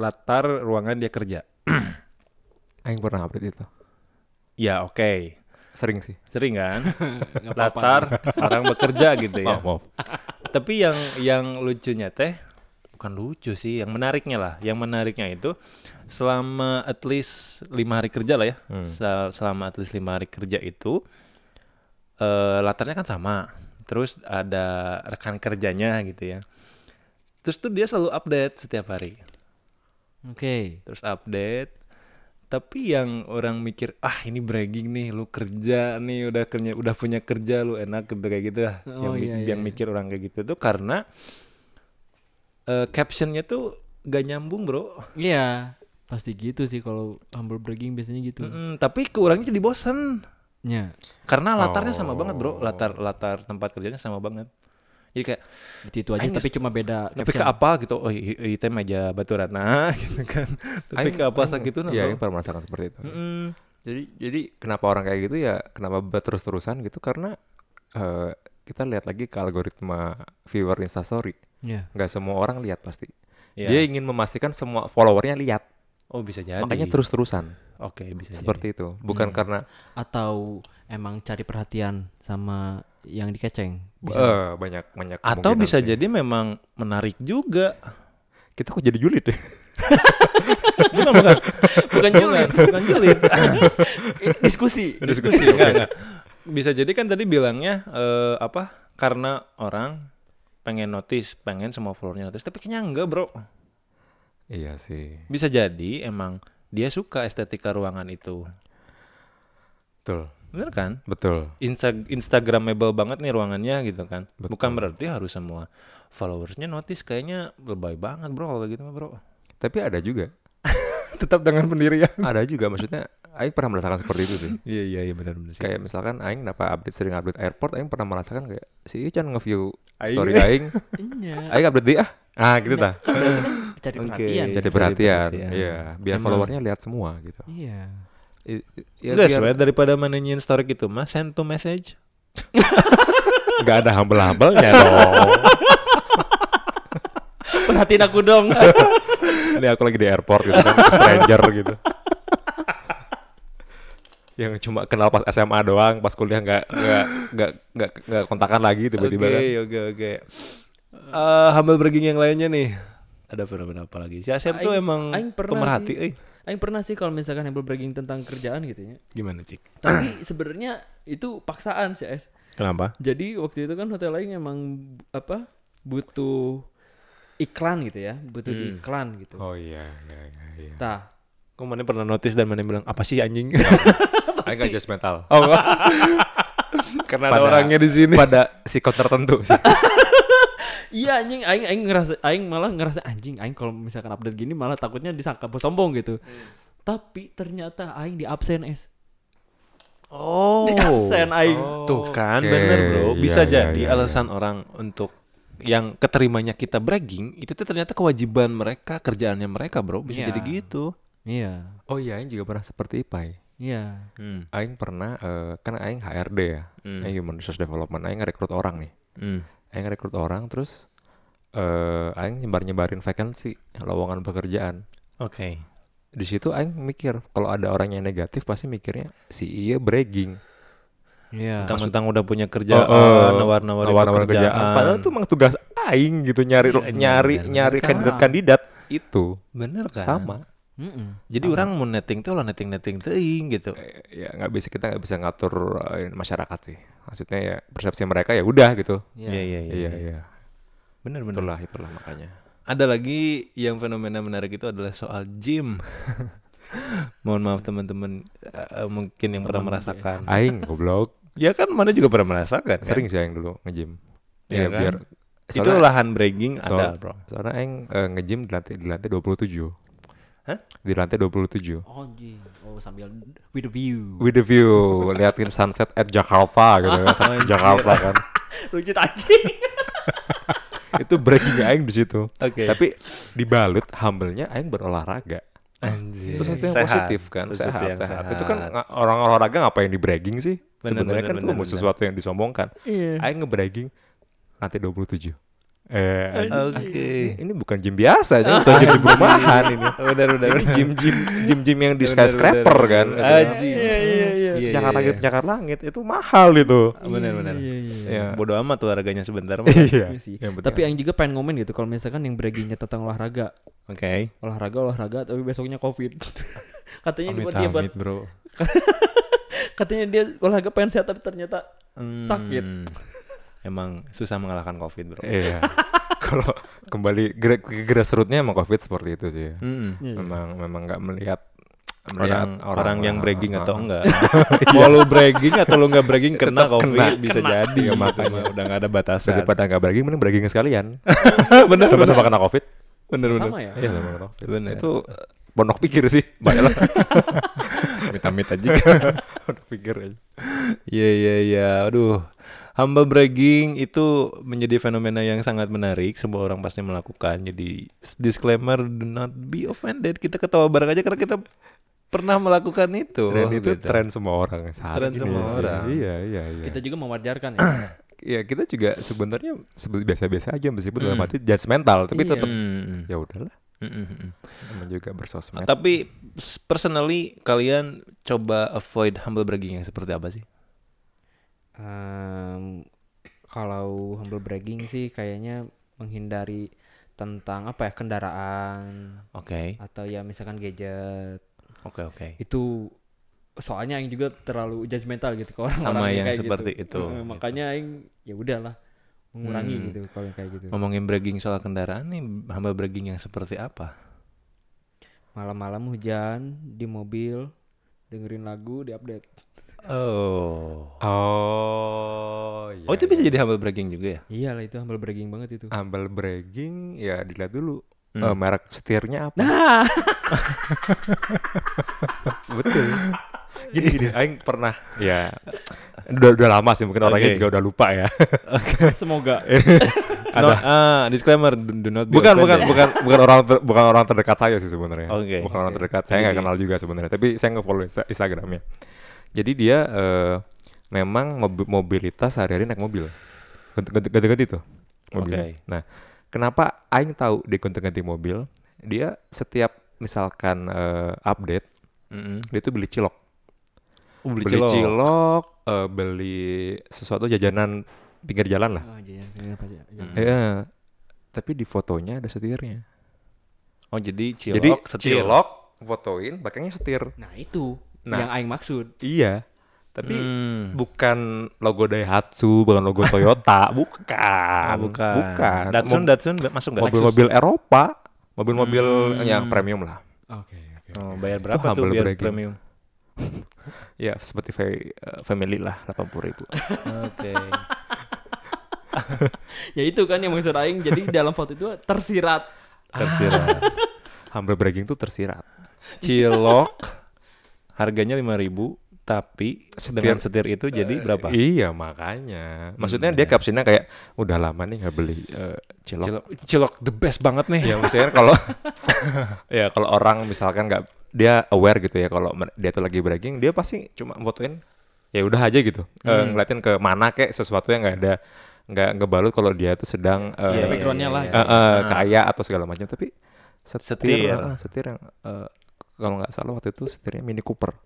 latar ruangan dia kerja. Aing pernah update itu. Ya oke, Sering sih. sering kan? Latar orang bekerja gitu ya. Maaf, maaf. Tapi yang yang lucunya teh bukan lucu sih, yang menariknya lah. Yang menariknya itu selama at least lima hari kerja lah ya. Hmm. Se- Selama at least lima hari kerja itu eh latarnya kan sama. Terus ada rekan kerjanya gitu ya. Terus tuh dia selalu update setiap hari. Oke. Terus update. Tapi yang orang mikir, ah ini bragging nih, lu kerja nih, udah kerja, udah punya kerja, lu enak gitu kayak gitu lah. yang Oh, mi- iya, iya, yang iya. mikir orang kayak gitu tuh karena eh captionnya tuh gak nyambung bro. Iya, pasti gitu sih kalau humble bragging biasanya gitu. Mm-mm, tapi ke orangnya jadi bosen. Ya, Karena latarnya sama banget bro, Oh. latar latar tempat kerjanya sama banget. Jadi kayak itu itu aja tapi cuma beda tapi ke apa gitu, oh itu meja baturana gitu kan. Tapi ke apa sakitu nah Iya. Aing pernah merasakan seperti itu. Mm-mm. Jadi jadi kenapa orang kayak gitu ya kenapa terus-terusan gitu karena eh, kita lihat lagi ke algoritma viewer Instastory. Ya. Nggak semua orang lihat pasti. Iya. Dia ingin memastikan semua followernya lihat. Oh bisa jadi. Makanya terus-terusan Oke bisa seperti itu. Bukan Hmm. karena Atau emang cari perhatian sama yang dikeceng. Bisa. eh, banyak banyak Atau bisa sih. jadi memang menarik juga. kita kok jadi julid ya. bukan bukan Bukan julid. bukan julid. Diskusi. Diskusi enggak enggak. Bisa jadi kan tadi bilangnya eh, apa? Karena orang pengen notice, pengen semua followernya notice, tapi kayaknya enggak, Bro. Iya sih. Bisa jadi emang dia suka estetika ruangan itu. Betul. Bener kan? Betul. Insta Instagramable banget nih ruangannya gitu kan. Betul. Bukan berarti harus semua followersnya notice kayaknya lebay banget bro kalau gitu mah bro. Tapi ada juga. Tetap dengan pendirian. ada juga maksudnya Aing pernah merasakan seperti itu sih. Iya iya iya benar benar sih. Kayak misalkan Aing kenapa update sering update airport Aing pernah merasakan kayak si Ican nge-view story Aing Iya. Aing update dia ah ah gitu dah Kan berarti kan cari perhatian. jadi Jadi perhatian perhatian. iya biar followernya lihat semua gitu Iya. Ya Enggak biar daripada managing story gitu mah send to message. nggak ada humble-humblenya dong Perhatiin aku dong. ini aku lagi di airport gitu kan stranger gitu yang cuma kenal pas SMA doang pas kuliah nggak nggak nggak nggak nggak kontakan lagi tiba-tiba Oke kan oke oke. Eh, humble bragging yang lainnya nih. Ada fenomena apa lagi? Si Asep tuh Aing- emang pemerhati. sih. eh. Aing pernah sih kalau misalkan humble bragging tentang kerjaan gitu ya. Gimana cik? Tapi sebenarnya itu paksaan sih, Es. Kenapa? Jadi waktu itu kan hotel lain emang apa? butuh iklan gitu ya, butuh Hmm. iklan gitu. oh iya iya iya, iya. Tah, Kok mana pernah notice dan mana bilang apa sih anjing? Aing nggak judgmental oh enggak. Karena ada Pada- orangnya di sini. pada sikot tertentu sih Iya anjing aing aing ngerasa aing malah ngerasa anjing aing kalau misalkan update gini malah takutnya disangka bos sombong gitu. Tapi ternyata aing di absen es. Oh. Di absen aing. Tuh kan Oke, bener bro. Bisa iya, iya, jadi iya, alasan orang untuk yang keterimanya kita bragging itu tuh ternyata kewajiban mereka kerjaannya mereka bro bisa Iya. jadi gitu. Iya. oh iya Aing juga pernah seperti Ipai Iya. Hmm. Aing pernah eh, kan Aing HRD ya Hmm. Aing Human Resource Development Aing rekrut orang nih Hmm. Aing rekrut orang terus eh Aing nyebar-nyebarin vacancy lowongan pekerjaan Oke. di situ Aing mikir kalau ada orang yang negatif pasti mikirnya si iya bragging Iya. Mentang-mentang udah punya kerjaan, Oh, oh, nawar-nawarin nawar-nawar pekerjaan. Padahal itu emang tugas Aing gitu nyari Iya, nyari bener. nyari Kan. kandidat-kandidat itu bener kan? sama Mm-mm. Jadi orang mau netting tuh lah netting-netting teuing gitu. Eh, ya nggak bisa kita nggak bisa ngatur eh, masyarakat sih maksudnya ya persepsi mereka ya udah gitu Iya. Iya iya iya. iya iya Bener bener. itulah itulah makanya Ada lagi yang fenomena menarik itu adalah soal gym. Mohon maaf teman-teman eh, mungkin yang pernah merasakan. Aing goblok Ya kan mana juga pernah merasakan. kan? sering sih Aing dulu nge-gym Iya ya kan? biar Itu soalnya- lahan bragging ada, soal- Bro. soalnya Aing eh, nge-gym di lantai di lantai 27 Hah? di lantai 27 Oh, anjing. Sambil with the view. with the view liatin sunset at Jakarta gitu kan Jakarta kan Lucu anjing. itu breaking Aing di situ Oke. tapi dibalut humble-nya Aing berolahraga Anjir. sesuatu yang Sehat. positif kan Sesuatu sehat, yang sehat. itu kan orang olahraga ngapain di bragging sih sebenarnya kan bener, itu bener. sesuatu yang disombongkan Iya. Aing nge-bragging lantai 27 eh Oke. ini bukan gym biasa ini bukan gym di perumahan ini Benar benar. ini gym gym gym gym yang di Bener, skyscraper bener, kan bener. Anjing. Iya, iya, iya. Iya, Jakarta iya, langit iya. Jakarta langit itu mahal itu Benar benar. Iya, iya, iya. ya Bodoh amat olahraganya sebentar. mah. iya Iya Tapi yang juga pengen ngomen gitu kalau misalkan yang braggingnya tentang olahraga, Oke. olahraga olahraga tapi besoknya covid. katanya Amit dia buat amit, Bro. katanya dia olahraga pengen sehat tapi ternyata Hmm. Sakit. Emang susah mengalahkan Covid, Bro. iya kalau kembali ke grassrootsnya emang covid seperti itu sih Mm-mm. Iya, iya. memang memang nggak melihat orang orang yang bragging atau ah, enggak. Mau lu bragging atau lu enggak bragging kena Tetap covid kena. bisa Kena. jadi. Iya, gitu makanya. mah. udah enggak ada batasan. daripada nggak bragging mending bragging sekalian bener sama-sama kena covid bener bener. sama ya. iya sama kena covid Bener. itu pondok pikir sih banyak lah Amit-amit aja. pondok pikir aja Iya iya iya. Aduh. Humble bragging itu menjadi fenomena yang sangat menarik. Semua orang pasti melakukan. Jadi disclaimer do not be offended. Kita ketawa bareng aja karena kita pernah melakukan itu. tren itu gitu. tren semua orang saat Tren semua sih. orang. iya iya iya Kita juga mewajarkan ya. ya kita juga sebenarnya sebe- biasa-biasa aja meskipun dalam Hmm. hati judgmental tapi Iya. tetap Hmm. ya udahlah Hmm, hmm, hmm. juga bersosmed Tapi s- personally kalian coba avoid humble bragging yang seperti apa sih? Em, kalau humble bragging sih kayaknya menghindari tentang apa ya kendaraan Oke. atau ya misalkan gadget Oke, oke. itu soalnya Aing juga terlalu judgmental gitu ke orang Sama yang seperti itu, Eh, gitu. makanya Aing ya udahlah mengurangi Hmm. gitu kalau yang kayak gitu Ngomongin bragging soal kendaraan nih, humble bragging yang seperti apa? malam-malam hujan di mobil dengerin lagu di update Oh. Oh, iya, Oh, itu bisa iya. jadi humble bragging juga ya? iyalah itu humble bragging banget itu humble bragging ya dilihat dulu Hmm. eh, merek setirnya apa. nah Betul. Gini gini, aing pernah ya udah udah lama sih mungkin orangnya Oke. juga udah lupa ya. semoga No, ah, disclaimer, do do not be bukan bukan offended. bukan bukan orang ter- bukan orang terdekat saya sih sebenarnya. Oke. Bukan orang Oke. terdekat. Saya nggak kenal juga sebenarnya, tapi saya nge-follow Insta- Instagramnya. Jadi dia eh, memang mobi- mobilitas sehari-hari naik mobil. Ganti- Ganti-ganti tuh mobil. Oke. Nah, kenapa aing tahu dia ganti-ganti mobil? Dia setiap misalkan eh, update, Mm-mm. dia tuh beli cilok. Oh, beli, beli cilok. cilok, eh, beli sesuatu jajanan pinggir jalan lah. oh, iya, iya, aja. Hmm. Iya. Tapi di fotonya ada setirnya. Oh, jadi cilok, Jadi setir. cilok fotoin pakainya setir. nah itu Nah. yang Aing maksud Iya. Tapi Hmm. bukan logo Daihatsu, bukan logo Toyota, bukan. Oh, bukan. Bukan. Datsun, Datsun masuk nggak? mobil-mobil Eropa, mobil-mobil Hmm. yang premium lah. oke oke Oh, bayar berapa tuh humble biar bragging. premium? Ya, seperti fa- eh, family lah, 80 ribu. Oke. ya itu kan yang maksud Aing jadi dalam foto itu tersirat Tersirat. Humble bragging tuh tersirat. Cilok harganya 5000 tapi Setir. dengan setir itu jadi berapa? Iya, makanya. Maksudnya Hmm, dia captionnya kayak udah lama nih nggak beli eh, cilok. Cilok, cilok the best banget nih. Ya misalnya kalau ya kalau orang misalkan nggak dia aware gitu ya kalau dia tuh lagi bragging, dia pasti cuma fotoin ya udah aja gitu. Eh, Hmm. ngeliatin ke mana kek sesuatu yang nggak ada nggak ngebalut kalau dia tuh sedang eh, Iya, iya, backgroundnya lah. eh, eh, Ah. kaya atau segala macam tapi setir Setir. eh, setir yang eh, kalau nggak salah waktu itu setirnya Mini Cooper.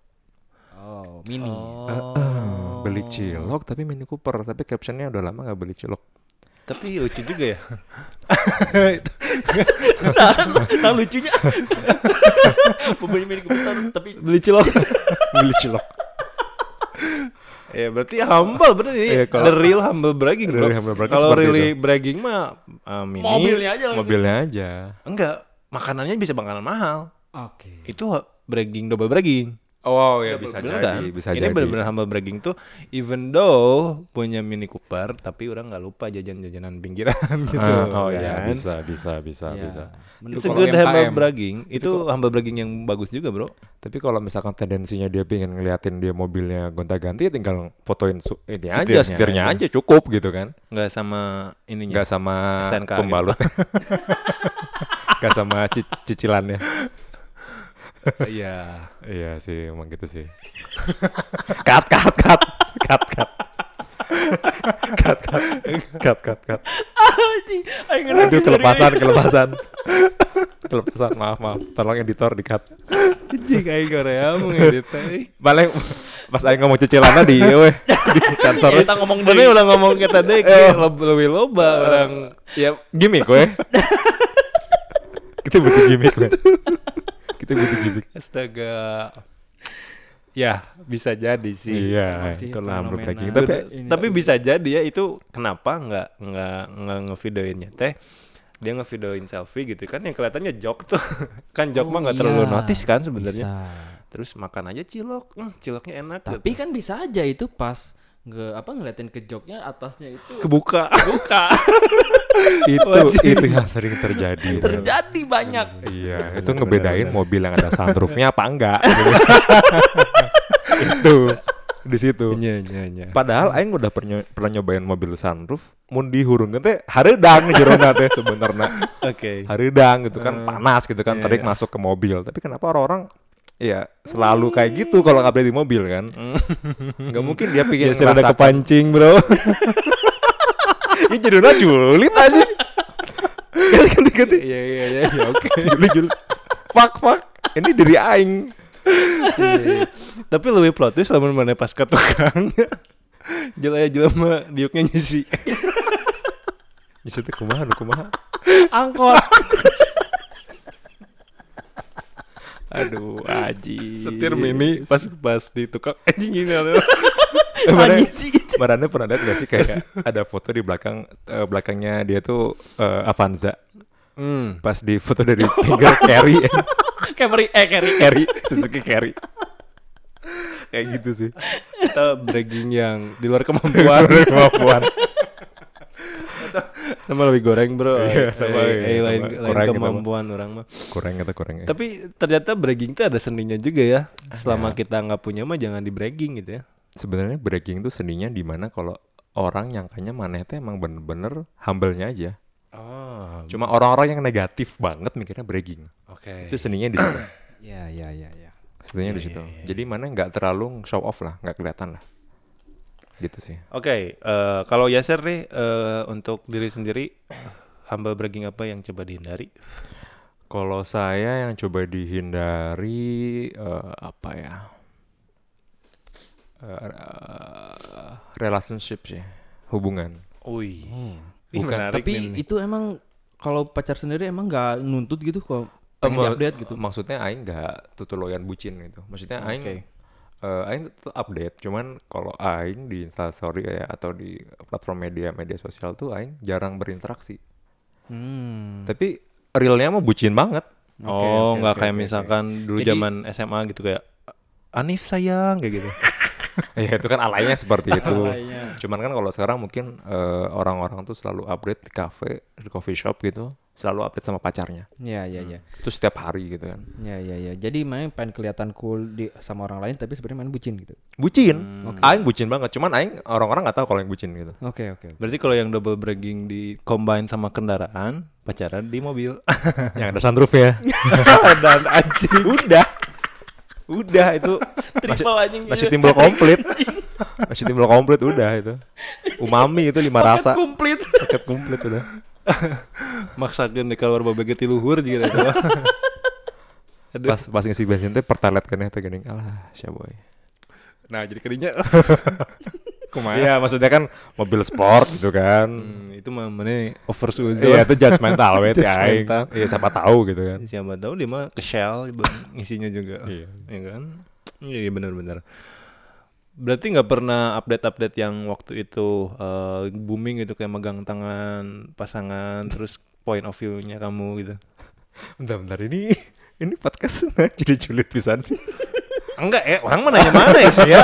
oh mini Eh, eh, beli cilok tapi Mini Cooper tapi captionnya udah lama nggak beli cilok. Tapi lucu juga ya. nah lucunya membeli mini komputer tapi Beli cilok. beli cilok. ya berarti humble berarti. Iya, kalau- the real humble bragging, bro. Really humble bragging Kalau really bragging mah uh, mini. mobilnya aja langsung Mobilnya aja. Enggak, makanannya bisa makanan mahal. Oke Itu bragging double bragging. Oh ya Double bisa bener jadi, kan? bisa Ini jadi. benar-benar humble bragging tuh even though punya Mini Cooper tapi orang nggak lupa jajan-jajanan pinggiran gitu. Ah, oh kan? ya bisa bisa bisa Ya. bisa. Menurut It's a good humble bragging. Itu humble bragging yang bagus juga, Bro. Tapi kalau misalkan tendensinya dia pengen ngeliatin dia mobilnya gonta-ganti, ya tinggal fotoin su- ini Setirnya aja, setirnya aja. aja cukup gitu kan. Nggak sama ininya. Nggak sama STNK pembalut. Nggak sama ci- cicilannya. Iya. Iya sih, emang gitu sih. cut, cut, cut, cut, cut. cut, cut, cut, cut, cut. anjing Aing Aduh, kelepasan, kelepasan. kelepasan, maaf, maaf. Tolong editor di cut. Anjing kayak Korea teh. Paling pas Aing ngomong cicilannya di weh di kantor. kita ngomong Tapi dari udah ngomong kita deh, lebih loba orang. ya gimmick weh. Kita butuh gimmick weh. Kita butuh gimmick. Astaga. Ya, bisa jadi sih. Iya, sih itulah humble fenomena. bragging. Tapi, Tapi Ini tapi tuh. bisa jadi ya itu kenapa nggak nggak nggak ngevideoinnya teh dia ngevideoin selfie gitu kan yang kelihatannya jok tuh kan jok mah nggak terlalu iya. notice kan sebenarnya terus makan aja cilok hmm, ciloknya enak tapi gitu. kan bisa aja itu pas nge apa ngeliatin ke joknya atasnya itu kebuka buka itu Wajib. itu yang sering terjadi. Terjadi banyak Iya, itu bener, ngebedain bener. mobil yang ada sunroofnya apa enggak. itu di situ. Nya, nya, nya. Padahal aing udah pernah pernah nyobain mobil sunroof, mun dihurungkeun teh hareudang jerona teh sebenarnya. oke Hareudang gitu kan Eh, panas gitu kan iya, terik iya. masuk ke mobil. Tapi kenapa orang-orang ya selalu kayak gitu kalau nggak beli di mobil kan? Nggak mungkin dia ya pikir sudah ada kepancing bro Ini jerona julid aja. Ganti-ganti. iya iya iya iya, oke Julid julid. Fuck fuck. Ini dari aing. Iya, tapi lebih plot twist lamun mana pas ke tukang jelaya jelema diuknya nyisi Nyusul teh kumaha nu kumaha. angkot. Aduh, aji. Setir mini pas pas di tukang anjing ini sih. Marane pernah lihat gak sih kayak ada foto di belakang eh, belakangnya dia tuh eh, Avanza Hmm. pas di foto dari pinggir carry Camry eh Carry. carry Suzuki carry kayak gitu sih Kita bragging yang di luar kemampuan. kemampuan Sama lebih goreng, Bro. Iya, Eh, sama, eh, iya, eh, lain lain Kurang gitu, kemampuan orang mah. kurang atau kurang ya Tapi ternyata bragging itu ada seninya juga ya. Selama Ada. kita nggak punya mah jangan di bragging gitu ya. sebenarnya bragging tuh seninya di mana kalau orang nyangkanya maneh teh emang bener-bener humble-nya aja Oh, cuma orang-orang yang negatif banget mikirnya bragging oke. itu seninya di situ Ya ya ya ya. sebenarnya di situ jadi mana nggak terlalu show off lah nggak kelihatan lah gitu sih Oke, eh, kalau Yaser nih eh, untuk diri sendiri humble bragging apa yang coba dihindari? Kalau saya yang coba dihindari eh, apa ya? Eh, eh, relationship sih, hubungan. Ui. Ih, Tapi itu emang kalau pacar sendiri emang nggak nuntut gitu kok pengen update gitu. Maksudnya aing nggak tutuloyan bucin gitu. Maksudnya aing Oke. Eh, aing tetap update, cuman kalau aing di Instastory ya atau di platform media media sosial tuh aing jarang berinteraksi. Hmm. Tapi realnya mah bucin banget. Oke, oh, nggak oke, kayak oke, misalkan dulu Jadi- zaman SMA gitu kayak Anif sayang kayak gitu. ya itu kan alaynya seperti itu. Alaynya. Cuman kan kalau sekarang mungkin eh, orang-orang tuh selalu update di cafe, di coffee shop gitu, selalu update sama pacarnya. Ya ya ya. Itu setiap hari gitu kan. Ya ya ya. Jadi main pengen kelihatan cool di sama orang lain tapi sebenarnya main bucin gitu. Bucin. Hmm. Aing bucin banget. Cuman aing orang-orang nggak tahu kalau yang bucin gitu. Oke oke. Berarti kalau yang double bragging di combine sama kendaraan, pacaran di mobil. yang ada sunroof ya. Dan anjing. Udah. Udah itu Triple anjing. masih timbul komplit. masih timbul komplit udah itu. Umami itu lima rasa. komplit. Paket komplit udah. Maksakeun di keluar babege ti luhur juga itu. Aduh. Pas pas ngisi bensin teh pertalite kan ya teh geuning. Alah, sia boy. Nah, jadi kadinya kumaha? Iya, maksudnya kan mobil sport gitu kan. Hmm, itu mah mana oversuzon. Iya, itu judgmental wet ya aing. Iya, siapa tahu gitu kan. Siapa tahu dia mah ke Shell buat ngisinya juga. Iya. ya kan? Iya iya, benar-benar. Berarti nggak pernah update-update yang waktu itu eh, booming gitu kayak megang tangan pasangan terus point of view-nya kamu gitu. Bentar, bentar ini ini podcast jadi julid pisan sih. Enggak eh orang mana nanya mana ya sih ya.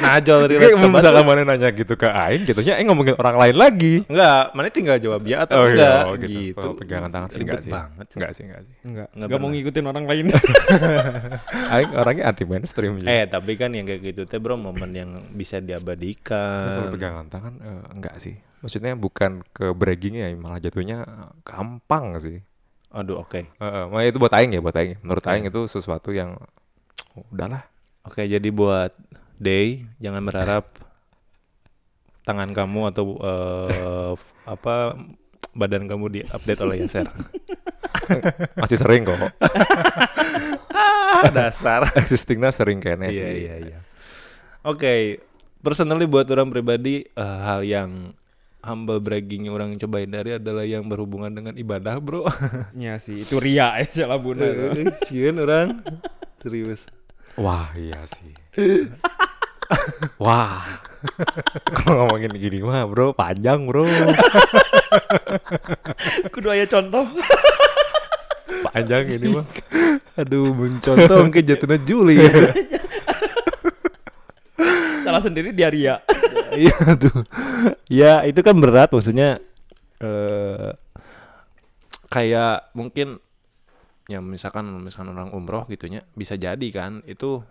Najol relate Kayak ke misalkan mana nanya gitu ke aing, gitunya aing ngomongin orang lain lagi. Enggak, mana tinggal jawab ya atau Oh iya, enggak oh gitu. gitu. Oh, pegangan tangan sih, enggak Ribet sih. banget sih. Enggak sih, enggak sih. Enggak. Nggak Enggak mau ngikutin orang lain. Aing orangnya anti mainstream juga. Eh, tapi kan yang kayak gitu teh bro momen yang bisa diabadikan. kalau pegangan tangan eh, enggak sih. Maksudnya bukan ke bragging ya, malah jatuhnya eh, gampang sih. Aduh, oke. Heeh, makanya itu buat aing ya, buat aing. Menurut aing itu sesuatu yang oh, udahlah. Oke, jadi buat Day jangan berharap tangan kamu atau eh, f- apa badan kamu diupdate oleh Yaser. Masih sering kok. Dasar. Existingnya sering kayaknya Iya sih. iya iya. Oke, personally buat orang pribadi eh, hal yang humble bragging yang orang coba hindari adalah yang berhubungan dengan ibadah, Bro. Ya sih, itu ria ya salah bener. Sieun orang serius. Wah, iya sih. Wah. Kalau ngomongin gini mah, Bro, panjang, Bro. Kudu aya contoh. panjang ini mah. Aduh, mencontoh mungkin jatuhnya Juli. salah sendiri dia ria. Iya, aduh. Ya, itu kan berat maksudnya eh kayak mungkin ya misalkan misalkan orang umroh gitunya bisa jadi kan itu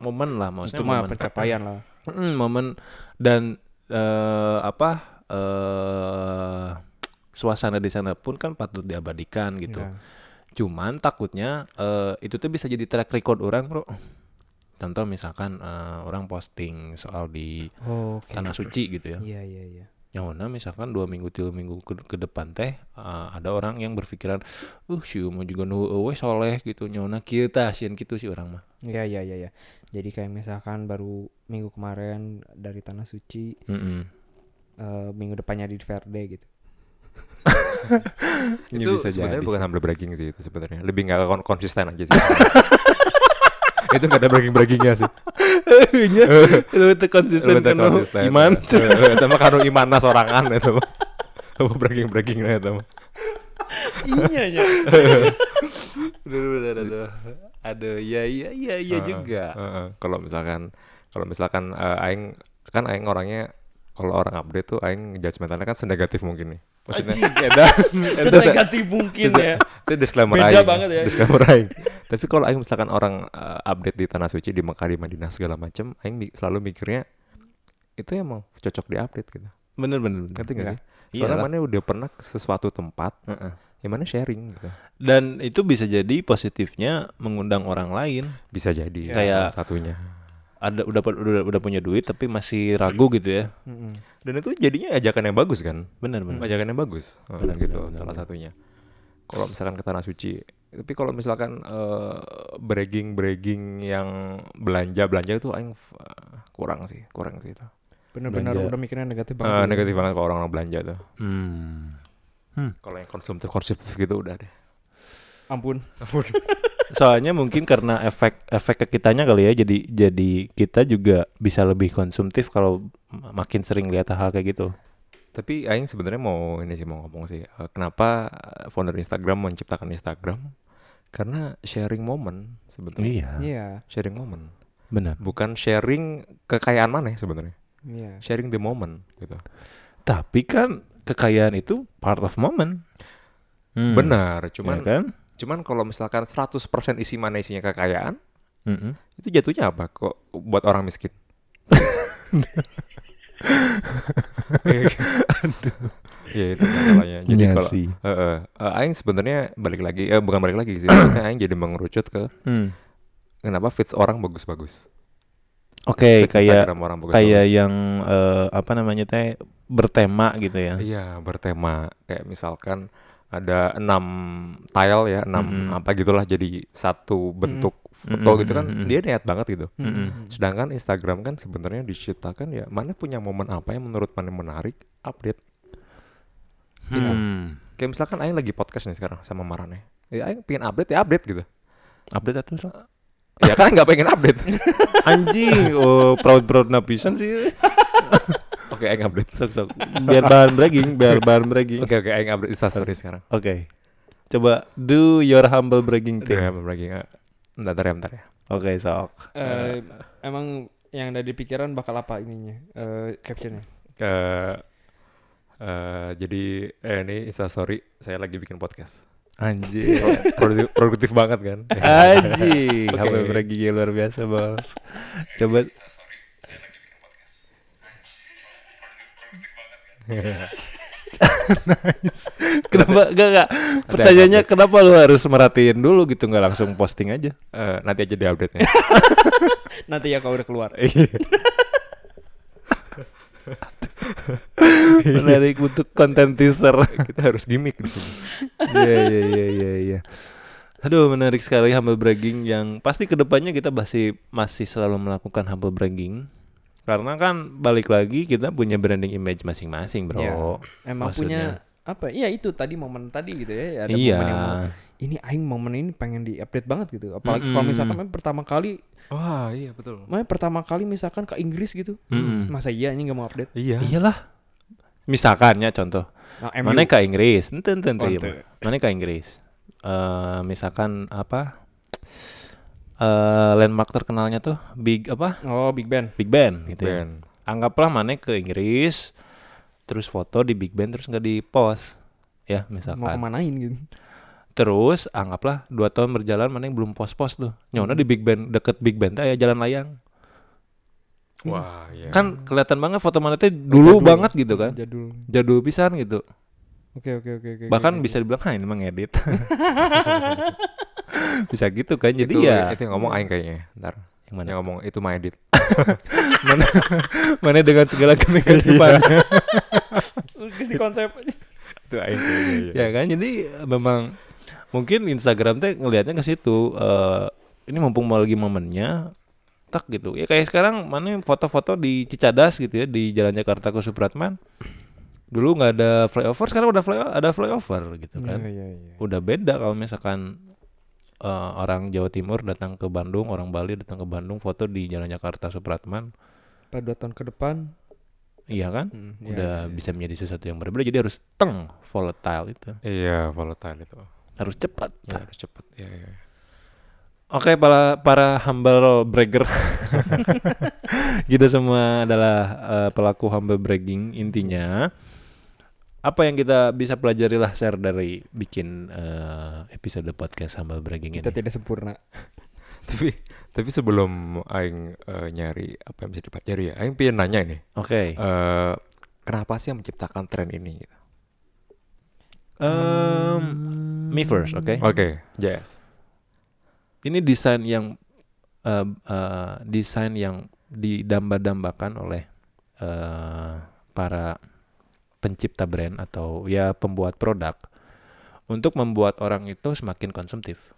momen lah maksudnya Itu mah momen pencapaian lah. Momen dan eh apa eh suasana di sana pun kan patut diabadikan gitu. Ya. Cuman takutnya eh itu tuh bisa jadi track record orang, Bro. Contoh misalkan eh, orang posting soal di Oh, oke. tanah suci gitu ya. Iya, iya, iya. Yang mana misalkan dua minggu tiga minggu ke, ke depan teh eh, ada orang yang berpikiran, uh si mau juga nu eueuh soleh gitu nyona kieu tah sieun gitu sih orang mah. Iya, iya, iya, iya. Jadi kayak misalkan baru minggu kemarin dari tanah suci, Mm-mm. eh, minggu depannya di Verde gitu. Ini itu bisa sebenarnya jadi bukan sih. humble bragging sih itu sebenarnya. Lebih nggak kon- konsisten aja sih. itu nggak ada bragging braggingnya sih. Iya, lu itu konsisten kan konsisten. iman. Itu mah kanu imanna sorangan itu mah. Apa bragging braggingnya itu mah. iya ya. Aduh, aduh, aduh. Aduh, ya iya iya iya Heeh, juga. heeh. Kalau misalkan kalau misalkan eh, aing kan aing orangnya kalau orang update tuh aing judgementalnya kan senegatif mungkin nih. Maksudnya edan. Senegatif mungkin ya. itu disclaimer Beda aing. banget ya. Disclaimer aing. Tapi kalau aing misalkan orang eh, update di tanah suci di Mekah di Madinah segala macam, aing mi- selalu mikirnya itu emang cocok di update gitu. Bener bener. bener. Ngerti gak Iya. sih? Soalnya Iyalah. mana udah pernah ke sesuatu tempat, Heeh. yang mana sharing gitu. Dan itu bisa jadi positifnya mengundang orang lain. Bisa jadi Kayak- salah satunya. Ada udah udah udah punya duit tapi masih ragu gitu ya. Dan itu jadinya ajakan yang bagus kan? Bener bener. Ajakan yang bagus. Oh, Benar, gitu benar, benar, salah benar. satunya. Kalau misalkan ke tanah suci, tapi kalau misalkan eh, bragging bragging yang belanja belanja itu aing kurang sih, kurang sih itu. Belanja. udah mikirnya negatif banget. ya. negatif banget kalau orang belanja tuh. Hmm. Kalau yang konsumtif konsumtif gitu udah deh. Ampun. Soalnya mungkin karena efek efek ke kitanya kali ya. Jadi jadi kita juga bisa lebih konsumtif kalau m- makin sering lihat hal kayak gitu. Tapi aing sebenarnya mau ini sih mau ngomong sih, eh, kenapa eh, founder Instagram menciptakan Instagram? Karena sharing moment sebenarnya. Iya. Iya. Sharing moment. Benar. Bukan sharing kekayaan mana sebenarnya. Iya. Sharing the moment gitu. Tapi kan kekayaan itu part of moment. Hmm. Benar, Cuman cuman kan? Cuman kalau misalkan 100% isi mana isinya kekayaan, Mm-mm. itu jatuhnya apa kok buat orang miskin? Iya itu masalahnya. Jadi Iya kalau sih. eh, eh, eh, aing sebenarnya balik lagi, eh bukan balik lagi sih, maksudnya aing jadi mengerucut ke Hmm. kenapa fits orang bagus-bagus. Oke, Fits kayak kayak yang eh, apa namanya teh bertema gitu ya. Iya bertema kayak misalkan ada enam tile ya enam Mm-mm. apa gitulah jadi satu bentuk foto Mm-mm, gitu kan mm-mm. dia niat banget gitu. Mm-mm. Sedangkan Instagram kan sebenarnya diciptakan ya mana punya momen apa yang menurut mana menarik update. Gitu. Hmm. Kayak misalkan Aing lagi podcast nih sekarang sama Marane. Ya Aing pengen update ya update gitu. Update atau ya kan nggak pengen update. Anjing, oh proud proud napisan sih. Oke Aing update. Sok sok. Biar bahan bragging, biar bahan bragging. Oke oke Aing update instastory sekarang. Oke. Coba do your humble bragging thing. lagi nggak? Bentar ya bentar ya. Oke, sok. Eh, emang yang ada di pikiran bakal apa ininya? Eh, captionnya. ke eh jadi eh, ini instastory saya lagi bikin podcast Anjing. produktif, produktif banget kan Anjing, Oke. humble bragging yang luar biasa, Bos. Coba kenapa? Enggak enggak pertanyaannya kenapa lu harus merhatiin dulu gitu? Nggak langsung posting aja. Eh, nanti aja di update nya Nanti ya kalau udah keluar. menarik untuk konten teaser. Kita harus gimmick di sini. Iya iya iya iya iya. Aduh menarik sekali humble bragging yang pasti ke depannya kita masih masih selalu melakukan humble bragging karena kan balik lagi kita punya branding image masing-masing bro. Iya. Emang Maksudnya. punya apa? Iya itu tadi momen tadi gitu ya. Ada iya. momen yang ini aing momen ini pengen di-update banget gitu. Apalagi kalau Mm-mm. misalkan main pertama kali, wah iya betul main pertama kali misalkan ke Inggris gitu. Mm-mm. Masa iya ini nggak mau update? iya Iyalah. Misalkan ya contoh, Nah, MU. mana ke Inggris, ente. Bang. mana ke Inggris. Eh misalkan apa? Eh landmark terkenalnya tuh Big apa? Oh, Big Ben. Big Ben gitu ya. Ben anggaplah mana ke Inggris terus foto di Big Ben terus nggak di post ya Mau misalkan kemanain gitu. terus anggaplah dua tahun berjalan mana yang belum post tuh nyona di Big Ben deket Big Ben teh ya jalan layang wah iya kan kelihatan banget foto mana teh dulu Jadul. banget gitu kan Jadul. jadul pisan gitu Oke, oke, oke, oke. bahkan oke, bisa dibilang ah ini mah ngedit bisa gitu kan jadi itu, ya itu yang ngomong Aing kayaknya ntar yang mana yang ngomong itu mah edit mana mana dengan segala oke. Terus di konsep. itu Aing kayaknya iya. ya kan jadi memang mungkin Instagram teh ngelihatnya ke situ eh ini mumpung mau lagi momennya tak gitu ya kayak sekarang mana foto-foto di Cicadas gitu ya di Jalan Jakarta ke Supratman Dulu nggak ada flyover, sekarang udah fly ada flyover gitu kan. Iya, iya, iya. Udah beda kalau misalkan eh, orang Jawa Timur datang ke Bandung, orang Bali datang ke Bandung foto di Jalan Jakarta Supratman, Pada dua tahun ke depan iya kan? hmm, iya, Udah iya, iya. bisa menjadi sesuatu yang berbeda. Jadi harus teng volatile itu, Iya, volatile itu. harus cepat. Ya, harus cepat. Iya, iya. Oke, para para humble bragger, kita semua adalah eh, pelaku humble bragging. Intinya, apa yang kita bisa pelajari lah share dari bikin eh, episode podcast humble bragging Kita ini. tidak sempurna. tapi tapi sebelum aing eh, nyari apa yang bisa dipelajari ya, aing pengen nanya ini. Oke, eh kenapa sih yang menciptakan tren ini? gitu? Em, me first, oke. Oke, Jazz. Ini desain yang eh, eh, desain yang didamba-dambakan oleh eh, para pencipta brand atau ya pembuat produk untuk membuat orang itu semakin konsumtif.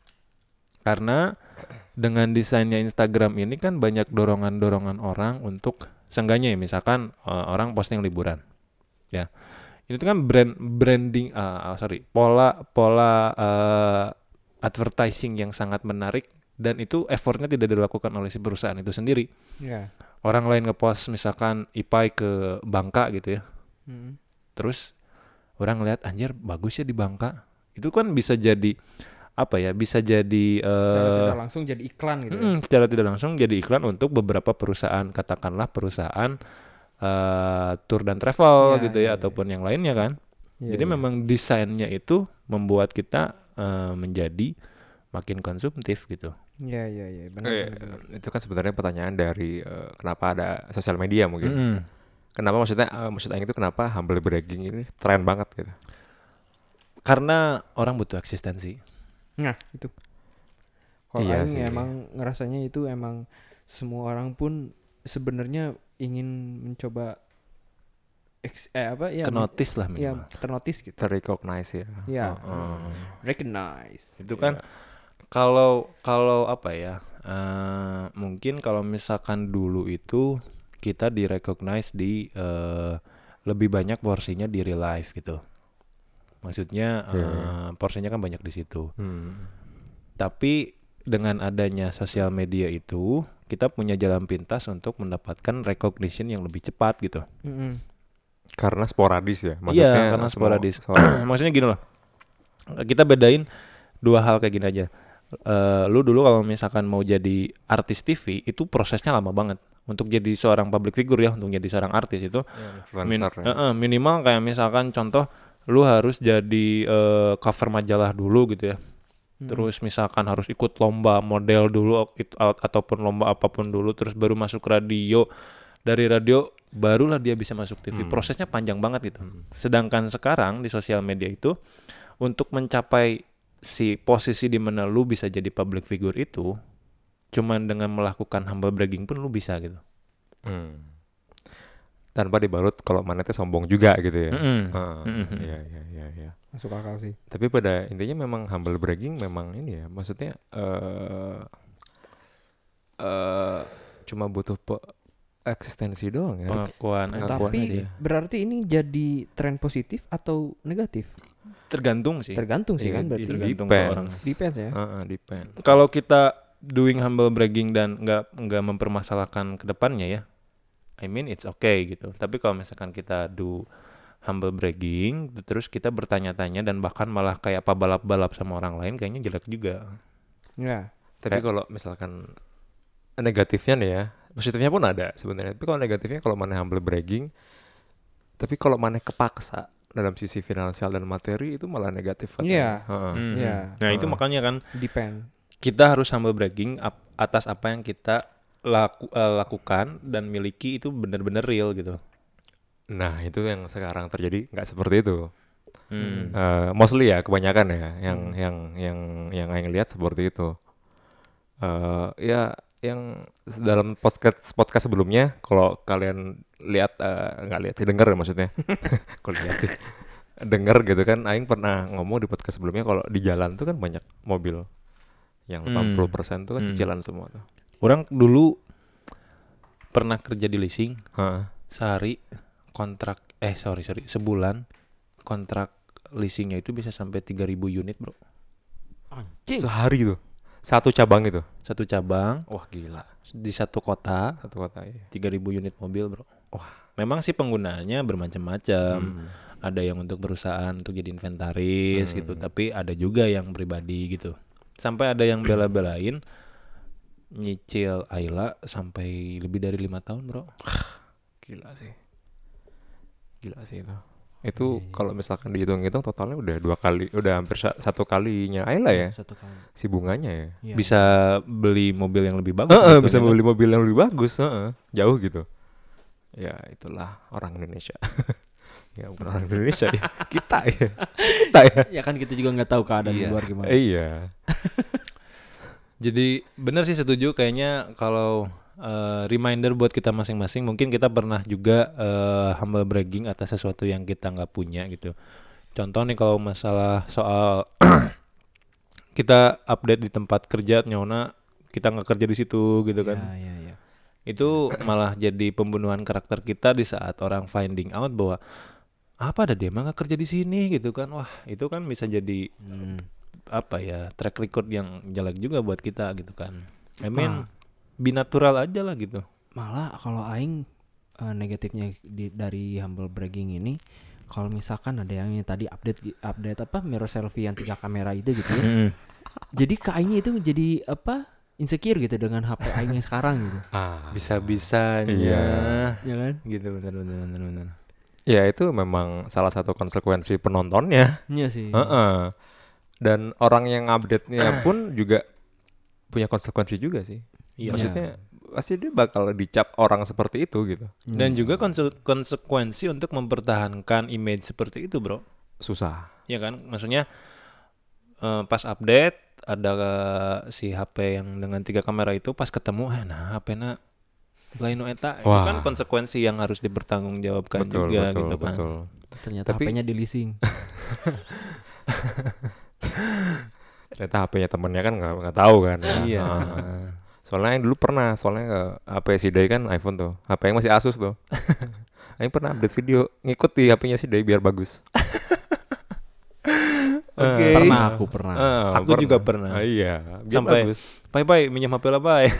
Karena dengan desainnya Instagram ini kan banyak dorongan-dorongan orang untuk seenggaknya ya misalkan eh, orang posting liburan. Ya. Ini tuh kan brand branding ah, sorry, pola pola eh, advertising yang sangat menarik dan itu effortnya tidak dilakukan oleh si perusahaan itu sendiri. Ya. Orang lain ngepost misalkan Ipai ke Bangka gitu ya. Hmm. Terus orang ngeliat anjir bagus ya di Bangka. Itu kan bisa jadi apa ya? Bisa jadi Secara eh tidak langsung jadi iklan gitu. ya. mm, secara tidak langsung jadi iklan untuk beberapa perusahaan katakanlah perusahaan eh tour dan travel Iya, gitu ya iya. ataupun yang lainnya kan. Iya, Jadi iya. memang desainnya itu membuat kita eh, menjadi makin konsumtif gitu. Iya iya iya benar. Eh, benar, benar. itu kan sebenarnya pertanyaan dari eh, kenapa ada sosial media mungkin. Mm-mm. Kenapa maksudnya eh, maksud aing itu kenapa humble bragging ini tren banget gitu. Karena orang butuh eksistensi. Nah, itu. Kalau Iya aing sih. emang ngerasanya itu emang semua orang pun sebenarnya ingin mencoba eks- eh apa ya Kenotis lah ya minimal. ternotis gitu. Terrecognize ya. Ya. Heeh. Recognize. Itu kan kalau kalau apa ya? eh, mungkin kalau misalkan dulu itu kita direcognize di eh, lebih banyak porsinya di real life gitu. Maksudnya Iya. eh, porsinya kan banyak di situ. Hmm. Tapi dengan adanya sosial media itu, kita punya jalan pintas untuk mendapatkan recognition yang lebih cepat gitu. Mm-mm. Karena sporadis ya. Iya, karena semua- sporadis. semua- Maksudnya gini loh. Kita bedain dua hal kayak gini aja. Eh, lu dulu kalau misalkan mau jadi artis TV itu prosesnya lama banget. Untuk jadi seorang public figure ya, untuk jadi seorang artis itu min- influencer ya. eh, eh, minimal kayak misalkan contoh lu harus jadi eh, cover majalah dulu gitu ya. Hmm. Terus misalkan harus ikut lomba model dulu ataupun lomba apa pun dulu terus baru masuk radio. Dari radio barulah dia bisa masuk TV. Hmm. Prosesnya panjang banget gitu. Hmm. Sedangkan sekarang di sosial media itu untuk mencapai si posisi di mana lu bisa jadi public figure itu cuman dengan melakukan humble bragging pun lu bisa gitu. Hmm. Tanpa dibalut kalau mana teh sombong juga gitu ya. Mm-mm. Heeh. Mm-mm. Iya iya iya iya. Masuk akal sih. Tapi pada intinya memang humble bragging memang ini ya, maksudnya eh eh cuma butuh pe- eksistensi doang ya. Pengakuan, Pengakuan Tapi aja. berarti ini jadi tren positif atau negatif? Tergantung sih. Tergantung sih Iya, kan berarti. tergantung ke Depends. orang. Depends ya. Heeh, depend. Kalau kita doing humble bragging dan nggak nggak mempermasalahkan ke depannya ya, I mean it's okay gitu. Tapi kalau misalkan kita do humble bragging, terus kita bertanya-tanya dan bahkan malah kayak apa balap-balap sama orang lain, kayaknya jelek juga. Ya. Tapi Kayak- kalau misalkan negatifnya nih ya, positifnya pun ada sebenarnya. Tapi kalau negatifnya kalau mana humble bragging, tapi kalau mana kepaksa dalam sisi finansial dan materi itu malah negatif. Iya. Heeh. Mhm. Iya. Nah itu makanya kan Depend. kita harus humble bragging ap- atas apa yang kita laku- eh, lakukan dan miliki itu benar-benar real gitu. Nah itu yang sekarang terjadi nggak seperti itu. Hmm. Eh, mostly ya kebanyakan ya yang Hmm. yang yang yang Aing lihat seperti itu. eh ya yang dalam podcast podcast sebelumnya kalau kalian lihat eh, nggak lihat sih denger ya maksudnya. kalau lihat sih denger gitu kan Aing pernah ngomong di podcast sebelumnya kalau di jalan tuh kan banyak mobil yang Hmm. 80% tuh kan Hmm. cicilan semua tuh. Orang dulu pernah kerja di leasing Heeh. sehari kontrak eh sorry sorry sebulan kontrak leasingnya itu bisa sampai 3000 unit bro Anjing. Sehari tuh. Satu cabang itu. satu cabang Wah, gila. di satu kota Satu kota ya. 3000 unit mobil bro Wah. memang sih penggunaannya bermacam-macam Hmm. ada yang untuk perusahaan untuk jadi inventaris gitu tapi ada juga yang pribadi gitu sampai ada yang bela-belain nyicil Ayla sampai lebih dari lima tahun bro Gila sih. Gila sih itu. Itu kalau misalkan dihitung-hitung totalnya udah dua kali, udah hampir sa- satu kalinya Ayla ya Satu kali. si bunganya ya. Iya. bisa beli mobil yang lebih bagus Heeh, sebetulnya bisa kan. beli mobil yang lebih bagus, heeh. Jauh gitu. Ya, itulah orang Indonesia. ya, bukan orang Indonesia ya. Kita ya. Kita ya. Ya kan kita juga nggak tahu keadaan di Iya. luar gimana. Iya. Jadi benar sih setuju kayaknya kalau eh, reminder buat kita masing-masing mungkin kita pernah juga eh, humble bragging atas sesuatu yang kita nggak punya gitu. Contoh nih kalau masalah soal kita update di tempat kerja nyona kita nggak kerja di situ gitu kan. Iya, iya, iya. Itu malah jadi pembunuhan karakter kita di saat orang finding out bahwa apa ada dia mah nggak kerja di sini gitu kan. Wah, itu kan bisa jadi Hmm. apa ya track record yang jelek juga buat kita gitu kan. I mean Ah. Binatural aja lah gitu. Malah kalau aing eh, negatifnya di, dari humble bragging ini kalau misalkan ada yang tadi update update apa mirror selfie yang tiga kamera itu gitu ya. jadi ke aingnya itu jadi apa insecure gitu dengan HP aing yang sekarang gitu. Ah. Bisa-bisanya Iya. Ya kan? gitu benar benar benar benar. Ya, itu memang salah satu konsekuensi penontonnya. Iya sih. Heeh. Dan orang yang update-nya pun juga punya konsekuensi juga sih. Iya. Maksudnya pasti dia bakal dicap orang seperti itu gitu. Dan juga konse- konsekuensi untuk mempertahankan image seperti itu, Bro. Susah. Ya kan? Maksudnya eh, pas update ada eh, si HP yang dengan tiga kamera itu pas ketemu eh nah HP na lain eta itu kan konsekuensi yang harus dipertanggungjawabkan betul, juga betul, gitu kan. betul. Ternyata Tapi- HP-nya di leasing. Ternyata HP-nya temennya kan nggak nggak tahu kan. ya. Iya. Soalnya yang dulu pernah, soalnya ke HP si Day kan iPhone tuh. HP yang masih Asus tuh. Aing pernah update video ngikut di HP-nya si Day biar bagus. Oke. Pernah aku pernah. Ah, Aku juga pernah. Ah, iya, biar Sampai- bagus. Bye bye minjem HP lah bye. Iya.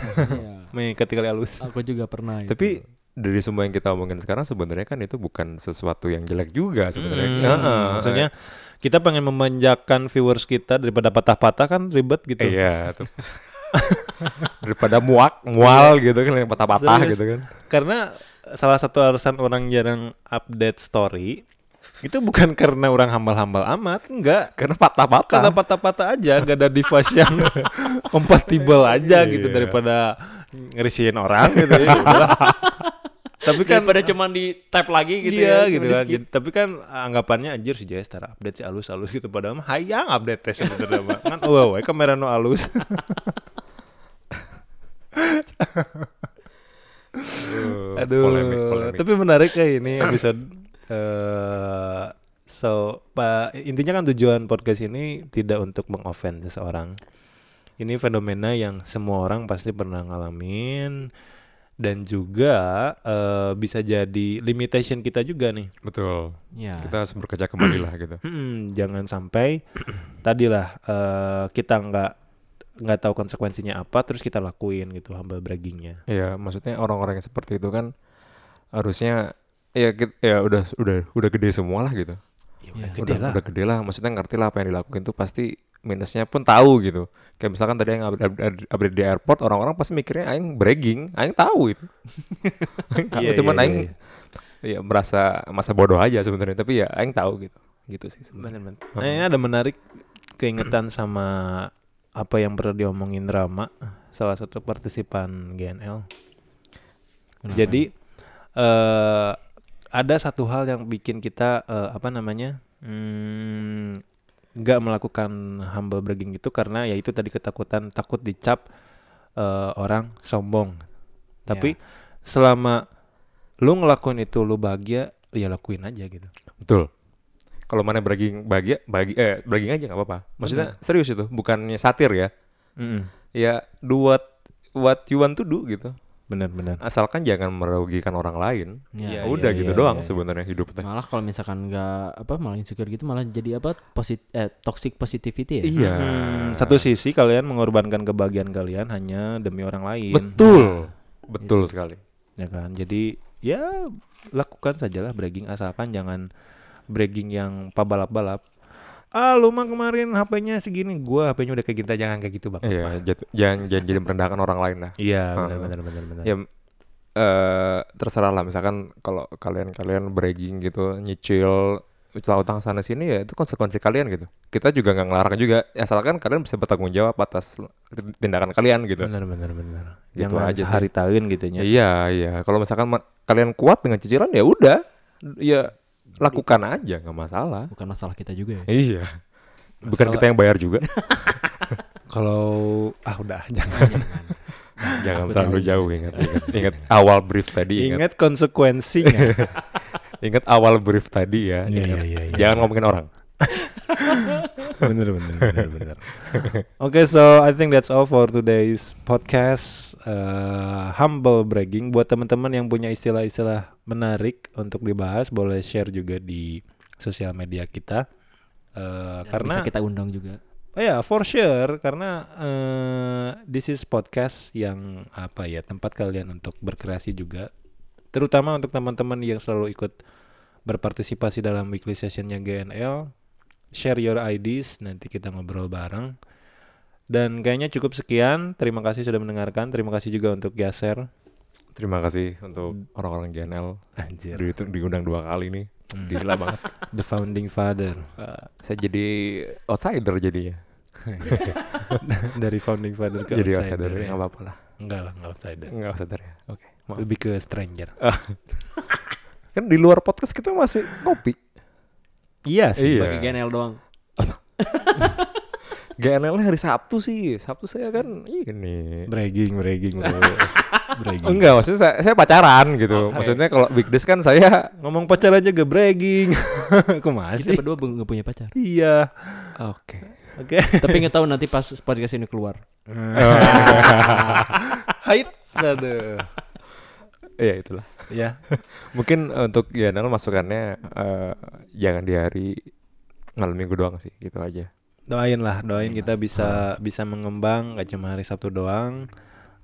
Mengikuti kali halus. Aku juga pernah itu. Tapi dari semua yang kita omongin sekarang sebenarnya kan itu bukan sesuatu yang jelek juga sebenarnya. Hmm, Heeh. maksudnya kita pengen memanjakan viewers kita daripada patah-patah kan ribet gitu. Iya, tuh. daripada muak, mual gitu kan yang patah-patah gitu kan. Karena salah satu alasan orang jarang update story itu bukan karena orang hambal-hambal amat, enggak. Karena patah-patah. Karena patah-patah aja, gak ada device yang kompatibel aja gitu Iya. daripada ngerisihin orang gitu ya. Tapi kan daripada cuma di tap lagi gitu iya ya. gitu kan. Jadi- Tapi kan anggapannya anjir si Jaya setara update si alus-alus gitu padahal mah hayang update tes sebetulnya mah. Kan oh, we kamera no alus. Aduh, Aduh. polemik, polemik. Tapi menarik kayak ini episode eh so Pak intinya kan tujuan podcast ini tidak untuk mengoffend seseorang. Ini fenomena yang semua orang pasti pernah ngalamin dan juga eh, bisa jadi limitation kita juga nih. Betul. Ya. Kita harus bekerja kembali lah gitu. Hmm, jangan sampai tadilah eh, kita nggak nggak tahu konsekuensinya apa terus kita lakuin gitu humble braggingnya. Iya, maksudnya orang-orang yang seperti itu kan harusnya ya ya udah udah udah gede semua lah gitu. Ya udah gede udah lah. udah gede lah, maksudnya ngerti lah apa yang dilakuin tuh pasti minusnya pun tahu gitu. Kayak misalkan tadi yang update, di airport, orang-orang pasti mikirnya aing bragging, aing tahu itu. aing tahu, Iya, cuman iya, aing iya. ya merasa masa bodoh aja sebenarnya, tapi ya aing tahu gitu. Gitu sih sebenarnya. Nah, ini ada menarik keingetan sama apa yang pernah diomongin Rama, salah satu partisipan GNL. Kenapa? Jadi eh ada satu hal yang bikin kita eh, apa namanya hmm, nggak melakukan humble bragging itu karena ya itu tadi ketakutan takut dicap eh, orang sombong. Tapi selama lu ngelakuin itu lu bahagia, ya lakuin aja gitu. Betul. Kalau mana bragging bahagia, bagi eh bragging aja nggak apa-apa. Maksudnya serius itu, bukannya satir ya. Mm-mm. Ya do what what you want to do gitu. Benar-benar. Asalkan jangan merugikan orang lain. Ya, Iya, Udah iya, gitu iya, doang iya. sebenarnya hidup teh. Malah kalau misalkan nggak apa malah insecure gitu malah jadi apa posit eh, toxic positivity ya. Iya. Hmm, satu sisi kalian mengorbankan kebahagiaan kalian hanya demi orang lain. Betul. Betul sekali. Ya kan. Jadi ya lakukan sajalah bragging asalkan jangan bragging yang pabalap-balap. Ah lu mah kemarin HP-nya segini, gua HP-nya udah kayak gitu jangan kayak gitu bang. Iya, jat- jangan jangan jadi merendahkan orang lain lah. Iya benar benar benar benar. Ya eh terserah lah misalkan kalau kalian-kalian bragging gitu, nyicil utang-utang sana sini ya itu konsekuensi kalian gitu. Kita juga nggak ngelarang juga, asalkan kalian bisa bertanggung jawab atas tindakan kalian gitu. Benar benar benar. Gitu Jangan aja sehari tahun gitu ya. Iya, iya. Kalau misalkan kalian kuat dengan cicilan ya udah, ya lakukan aja nggak masalah. Bukan masalah kita juga ya. Iya. Bukan kita yang bayar juga. Kalau ah udah jangan Jangan Aku terlalu jauh ingat, ingat, ingat awal brief tadi. Ingat, ingat konsekuensinya. ingat awal brief tadi ya. Iya, iya, iya, iya. Jangan ngomongin orang. bener bener bener bener. Oke, so I think that's all for today's podcast. Uh, humble bragging buat teman-teman yang punya istilah-istilah menarik untuk dibahas boleh share juga di sosial media kita. Uh, Dan karena bisa kita undang juga. Oh ya, for sure karena eh this is podcast yang apa ya, tempat kalian untuk berkreasi juga. Terutama untuk teman-teman yang selalu ikut berpartisipasi dalam weekly sessionnya GNL. Share your ideas, nanti kita ngobrol bareng. Dan kayaknya cukup sekian. Terima kasih sudah mendengarkan. Terima kasih juga untuk Yaser. Terima kasih untuk orang-orang GNL. Anjir. Di, diundang dua kali nih. Gila banget. The founding father. Eh, saya jadi outsider jadinya. Dari founding father ke jadi outsider. outsider. ya. Nggak apa-apa lah. Enggak lah, enggak outsider. Nggak outsider ya. Oke. maaf. Lebih ke stranger. Kan di luar podcast kita masih ngopi. Iya sih. Iya. Bagi GNL doang. GNL hari Sabtu sih. Sabtu saya kan ini. Bragging, bragging, bro. bragging. Oh, enggak, maksudnya saya, saya pacaran gitu. Oh, maksudnya kalau weekdays kan saya Ngomong pacar aja gak bragging. Kok Kita masih? berdua be- nggak punya pacar. Iya. Oke. Oke. Tapi nggak tahu nanti pas podcast ini keluar. Hait. Aduh. Iya itulah. Ya. Mungkin untuk GNL masukannya eh, jangan di hari malam minggu doang sih, gitu aja. Doain lah, doain kita bisa bisa mengembang gak cuma hari Sabtu doang.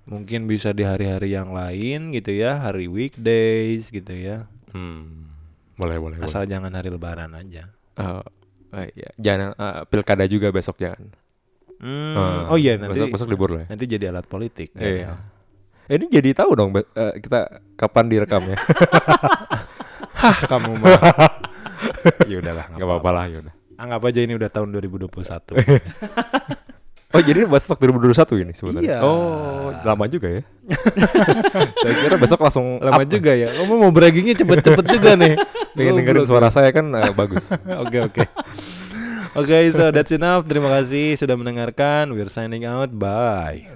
Mungkin bisa di hari-hari yang lain gitu ya, hari weekdays gitu ya. Hmm. Boleh, boleh, boleh. Asal jangan hari lebaran aja. Eh, eh, iya. Jangan eh, pilkada juga besok jangan. Hmm, Eh, oh iya nanti besok besok libur lah. ya. nanti jadi alat politik. Iya. Ini jadi tahu dong eh, kita kapan direkamnya. Hah, kamu mah. ya udahlah, Gak apa-apa lah, ya udah. Anggap aja ini udah tahun 2021. Oh jadi buat stok 2021 ini sebenarnya. Iya. Oh lama juga ya. saya kira besok langsung Lama up. juga ya. Kamu mau braggingnya cepet-cepet juga nih. Pengen dengerin suara saya kan eh, bagus. Oke oke. Oke, so that's enough. Terima kasih sudah mendengarkan. We're signing out. Bye.